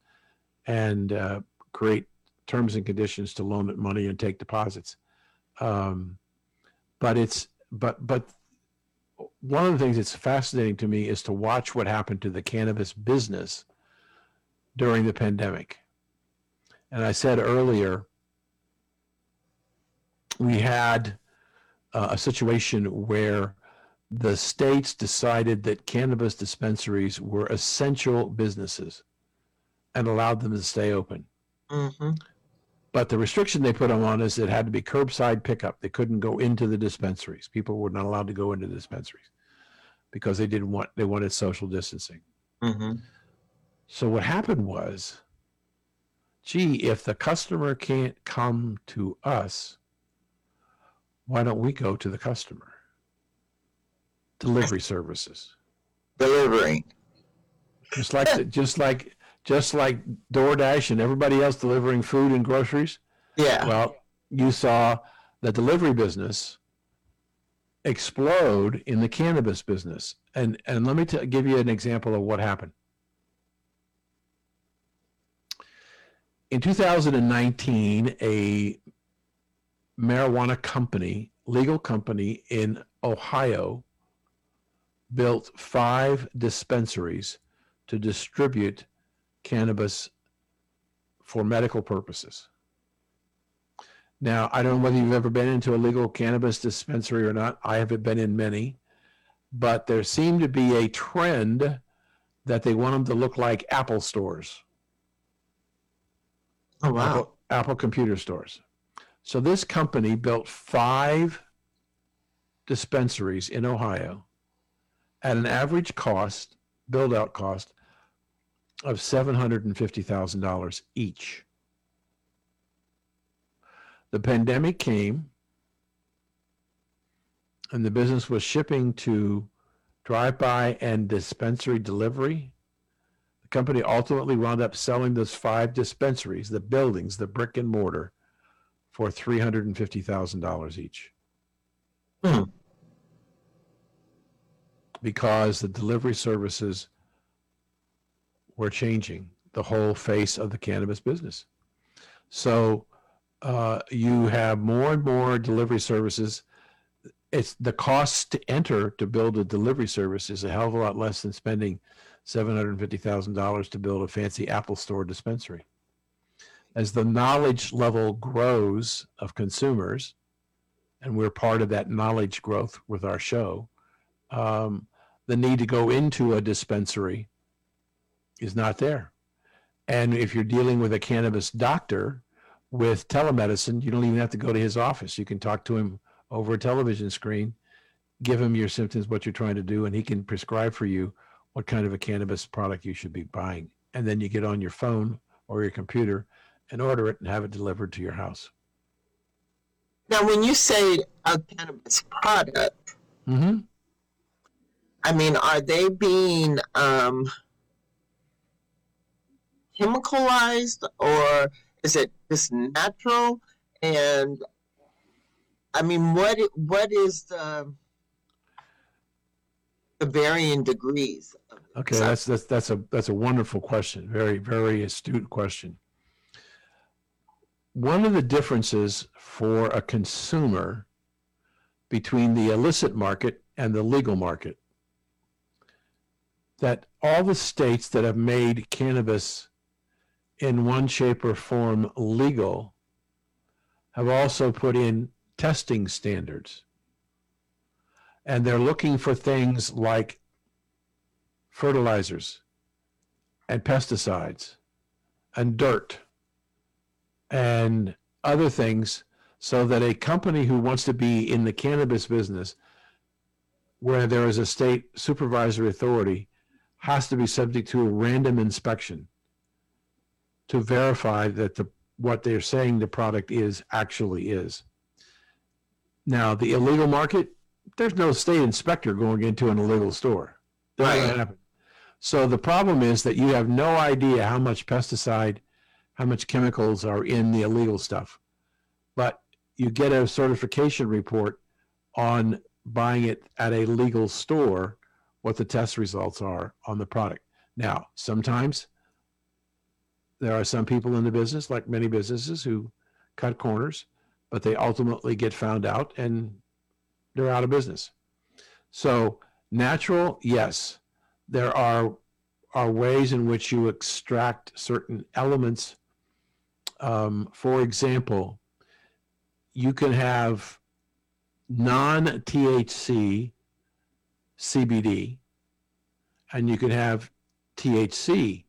and uh, create terms and conditions to loan it money and take deposits. Um, but it's but but one of the things that's fascinating to me is to watch what happened to the cannabis business during the pandemic. And I said earlier, we had uh, a situation where the states decided that cannabis dispensaries were essential businesses and allowed them to stay open. Mm-hmm. But the restriction they put them on is it had to be curbside pickup. They couldn't go into the dispensaries. People were not allowed to go into the dispensaries because they didn't want they wanted social distancing. hmm So what happened was, gee, if the customer can't come to us, why don't we go to the customer? Delivery services. Delivering. Just like the, just like just like DoorDash and everybody else delivering food and groceries. Yeah. Well, you saw the delivery business explode in the cannabis business. And and let me t- give you an example of what happened. In 2019, a marijuana company, legal company in Ohio, built five dispensaries to distribute cannabis for medical purposes. Now, I don't know whether you've ever been into a legal cannabis dispensary or not. I haven't been in many, but there seemed to be a trend that they want them to look like Apple stores, Oh wow. Apple, Apple computer stores. So this company built five dispensaries in Ohio at an average cost, build out cost of $750,000 each. The pandemic came and the business was shipping to drive by and dispensary delivery. The company ultimately wound up selling those five dispensaries, the buildings, the brick and mortar, for $350,000 each. Hmm. Because the delivery services were changing the whole face of the cannabis business. So uh, you have more and more delivery services. It's the cost to enter to build a delivery service is a hell of a lot less than spending seven hundred fifty thousand dollars to build a fancy Apple Store dispensary. As the knowledge level grows of consumers, and we're part of that knowledge growth with our show, um, the need to go into a dispensary is not there. And if you're dealing with a cannabis doctor with telemedicine, you don't even have to go to his office. You can talk to him over a television screen, give him your symptoms, what you're trying to do, and he can prescribe for you what kind of a cannabis product you should be buying. And then you get on your phone or your computer and order it and have it delivered to your house. Now, when you say a cannabis product, Mm-hmm. I mean, are they being um, chemicalized or is it just natural? And I mean, what what is the the varying degrees? Okay, that's that's that's a that's a wonderful question. Very very astute question. One of the differences for a consumer between the illicit market and the legal market that all the states that have made cannabis in one shape or form legal have also put in testing standards. And they're looking for things like fertilizers and pesticides and dirt and other things so that a company who wants to be in the cannabis business where there is a state supervisory authority has to be subject to a random inspection to verify that the what they're saying the product is actually is. Now, the illegal market, there's no state inspector going into an illegal store. That doesn't Right. happen. So the problem is that you have no idea how much pesticide, how much chemicals are in the illegal stuff. But you get a certification report on buying it at a legal store, what the test results are on the product. Now, sometimes there are some people in the business, like many businesses, who cut corners, but they ultimately get found out and they're out of business. So, natural, yes, there are are ways in which you extract certain elements. Um, for example, you can have non-THC CBD, and you can have THC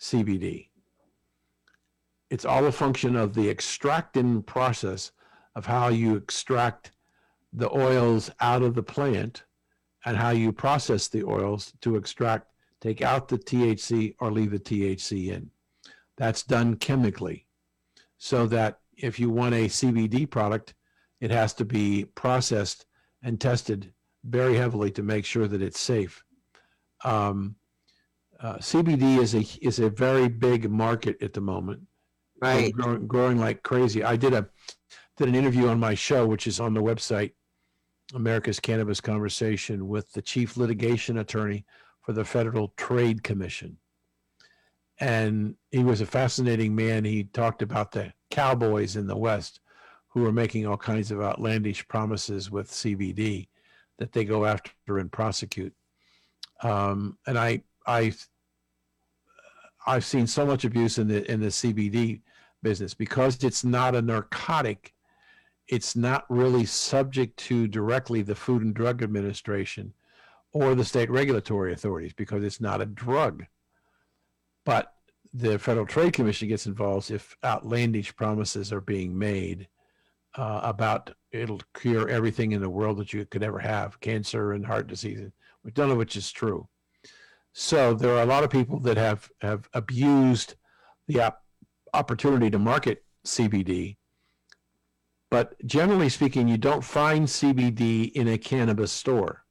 CBD. it's all a function of the extracting process of how you extract the oils out of the plant and how you process the oils to extract, take out the THC or leave the THC in. That's done chemically. So that if you want a CBD product, it has to be processed and tested very heavily to make sure that it's safe. Um, uh, CBD is a is a very big market at the moment, Right. growing, growing like crazy. I did a did an interview on my show, which is on the website, America's Cannabis Conversation, with the chief litigation attorney for the Federal Trade Commission, and he was a fascinating man. He talked about the cowboys in the West who are making all kinds of outlandish promises with CBD that they go after and prosecute. Um, and I, I, I've seen so much abuse in the in the CBD business because it's not a narcotic. It's not really subject to directly the Food and Drug Administration or the state regulatory authorities because it's not a drug. But the Federal Trade Commission gets involved if outlandish promises are being made uh, about it'll cure everything in the world that you could ever have cancer and heart disease we don't know which is true so there are a lot of people that have have abused the op- opportunity to market cbd but generally speaking you don't find cbd in a cannabis store.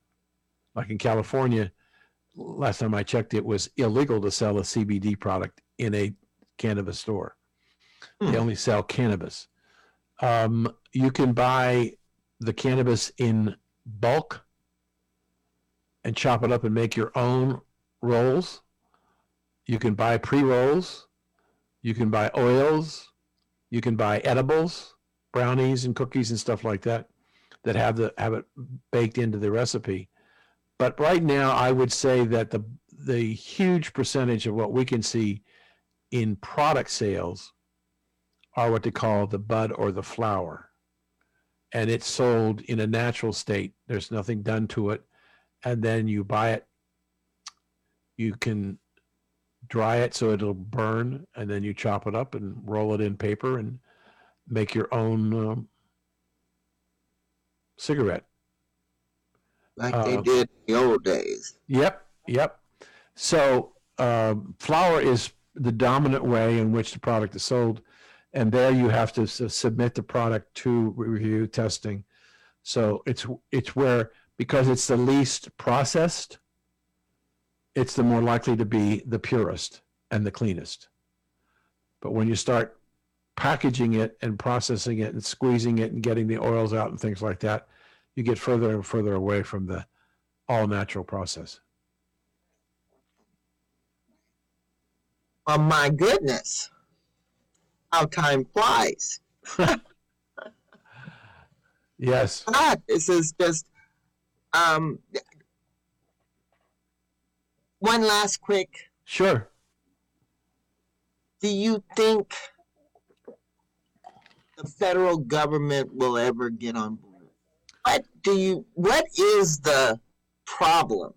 Like in california last time i checked it was illegal to sell a cbd product in a cannabis store. Hmm. they only sell cannabis. Um, you can buy the cannabis in bulk and chop it up and make your own rolls. You can buy pre rolls. You can buy oils. You can buy edibles, brownies and cookies and stuff like that that have the have it baked into the recipe. But right now, I would say that the the huge percentage of what we can see in product sales are what they call the bud or the flower. And it's sold in a natural state. There's nothing done to it. And then you buy it. You can dry it so it'll burn. And then you chop it up and roll it in paper and make your own um, cigarette. Like Uh, they did in the old days. Yep, yep. So um, flower is the dominant way in which the product is sold, and there you have to s- submit the product to review testing. So it's it's where because it's the least processed, it's the more likely to be the purest and the cleanest. But when you start packaging it and processing it and squeezing it and getting the oils out and things like that, you get further and further away from the all natural process. Oh my goodness. How time flies. Yes. God, this is just um one last quick Sure. do you think the federal government will ever get on board? What do you what is the problem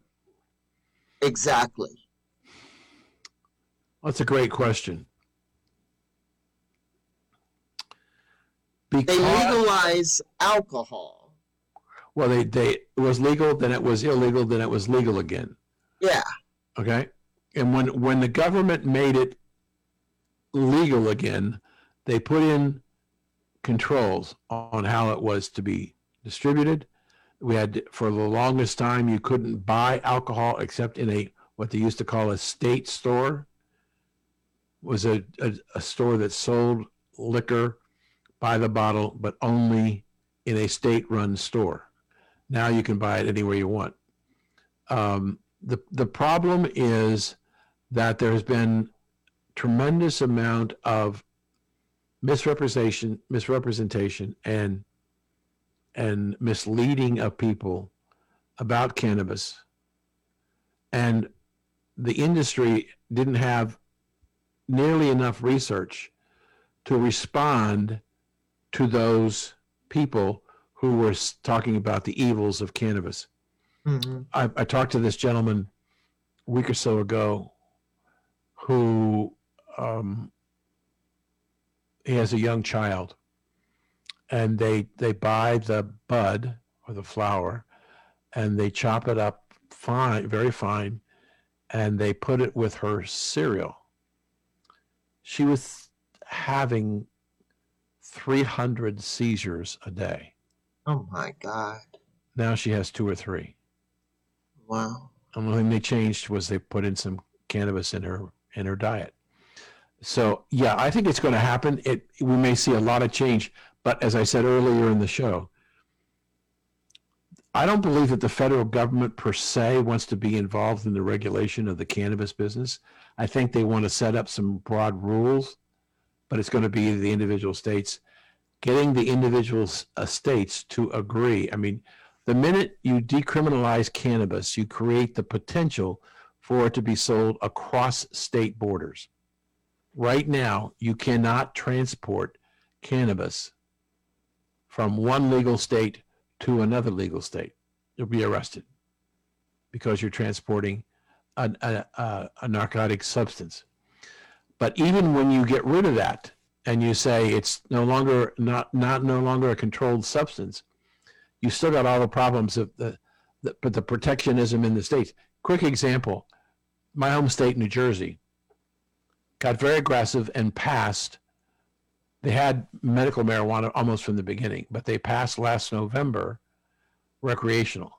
exactly? That's a great question. They legalize alcohol. well, they they it was legal, then it was illegal, then it was legal again. Yeah. Okay. And when when the government made it legal again, they put in controls on how it was to be distributed. We had for the longest time you couldn't buy alcohol except in a what they used to call a state store. Was a, a, a store that sold liquor by the bottle, but only in a state-run store. Now you can buy it anywhere you want. Um, the the problem is that there has been tremendous amount of misrepresentation misrepresentation and and misleading of people about cannabis. And the industry didn't have nearly enough research to respond to those people who were talking about the evils of cannabis Mhm. I, I talked to this gentleman a week or so ago who um, he has a young child, and they they buy the bud or the flower, and they chop it up fine, very fine, and they put it with her cereal. She was having 300 seizures a day. Oh my God. Now she has two or three. Wow. The only thing they changed was they put in some cannabis in her in her diet. So yeah, I think it's going to happen. It we may see a lot of change, but as I said earlier in the show, I don't believe that the federal government per se wants to be involved in the regulation of the cannabis business. I think they want to set up some broad rules, but it's going to be the individual states getting the individual uh, states to agree. I mean, the minute you decriminalize cannabis, you create the potential for it to be sold across state borders. Right now, you cannot transport cannabis from one legal state to another legal state. You'll be arrested because you're transporting a, a, a, a narcotic substance. But even when you get rid of that and you say it's no longer not not no longer a controlled substance, you still got all the problems of the, the but the protectionism in the states. Quick example: my home state, New Jersey, got very aggressive and passed. They had medical marijuana almost from the beginning, but they passed last November recreational.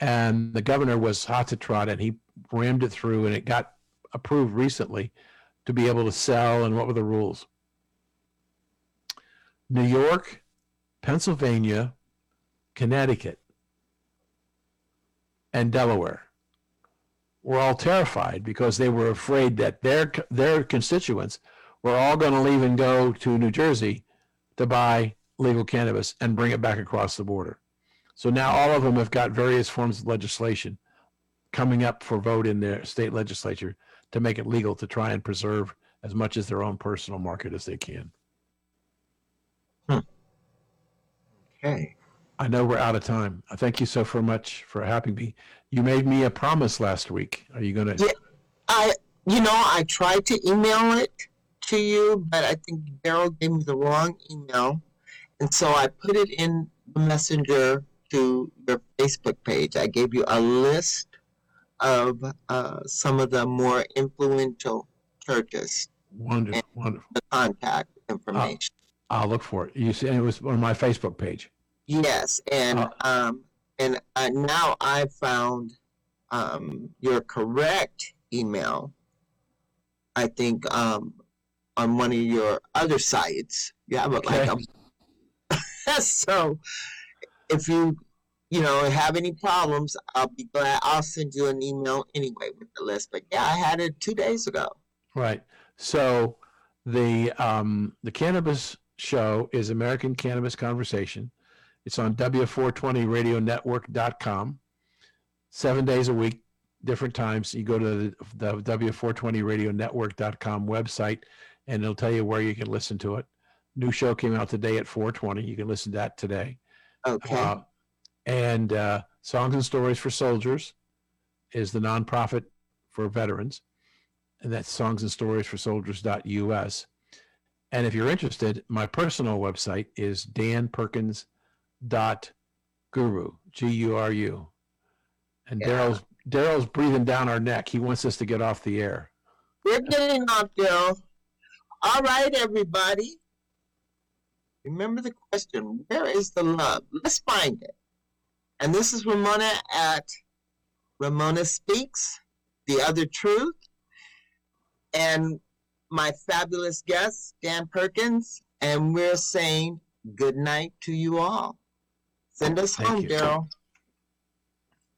And the governor was hot to trot and he rammed it through and it got approved recently to be able to sell. And what were the rules? New York, Pennsylvania, Connecticut, and Delaware were all terrified because they were afraid that their their constituents were all going to leave and go to New Jersey to buy legal cannabis and bring it back across the border. So now all of them have got various forms of legislation coming up for vote in their state legislature to make it legal to try and preserve as much as their own personal market as they can. Hmm. Okay. I know we're out of time. I thank you so for much for having me. You made me a promise last week. Are you going to? Yeah. I, you know, I tried to email it to you, but I think Daryl gave me the wrong email. And so I put it in the messenger to your Facebook page. I gave you a list of uh, some of the more influential churches, Wonderful, wonderful. the contact information. I'll look for it. You see, it was on my Facebook page. Yes, and Uh, um, and uh, now I found um, your correct email. I think um, on one of your other sites, you have like a. so, if you you know have any problems, I'll be glad. I'll send you an email anyway with the list. But yeah, I had it two days ago. Right. So the um, the cannabis show is American Cannabis Conversation. It's on W420radionetwork.com. Seven days a week, different times. You go to the, the W420radionetwork.com website and it'll tell you where you can listen to it. New show came out today at 420. You can listen to that today. Okay. Uh, and uh, Songs and Stories for Soldiers is the nonprofit for veterans. And that's songs and stories for soldiers.us. And if you're interested, my personal website is danperkins.guru, g u r u. and Yeah. Daryl's Daryl's breathing down our neck. He wants us to get off the air. We're getting off, Daryl. All right, everybody. Remember the question where is the love? Let's find it. And this is Ramona at Ramona Speaks, The Other Truth. And my fabulous guest, Dan Perkins. And we're saying good night to you all. Send us Thank home, you. Daryl.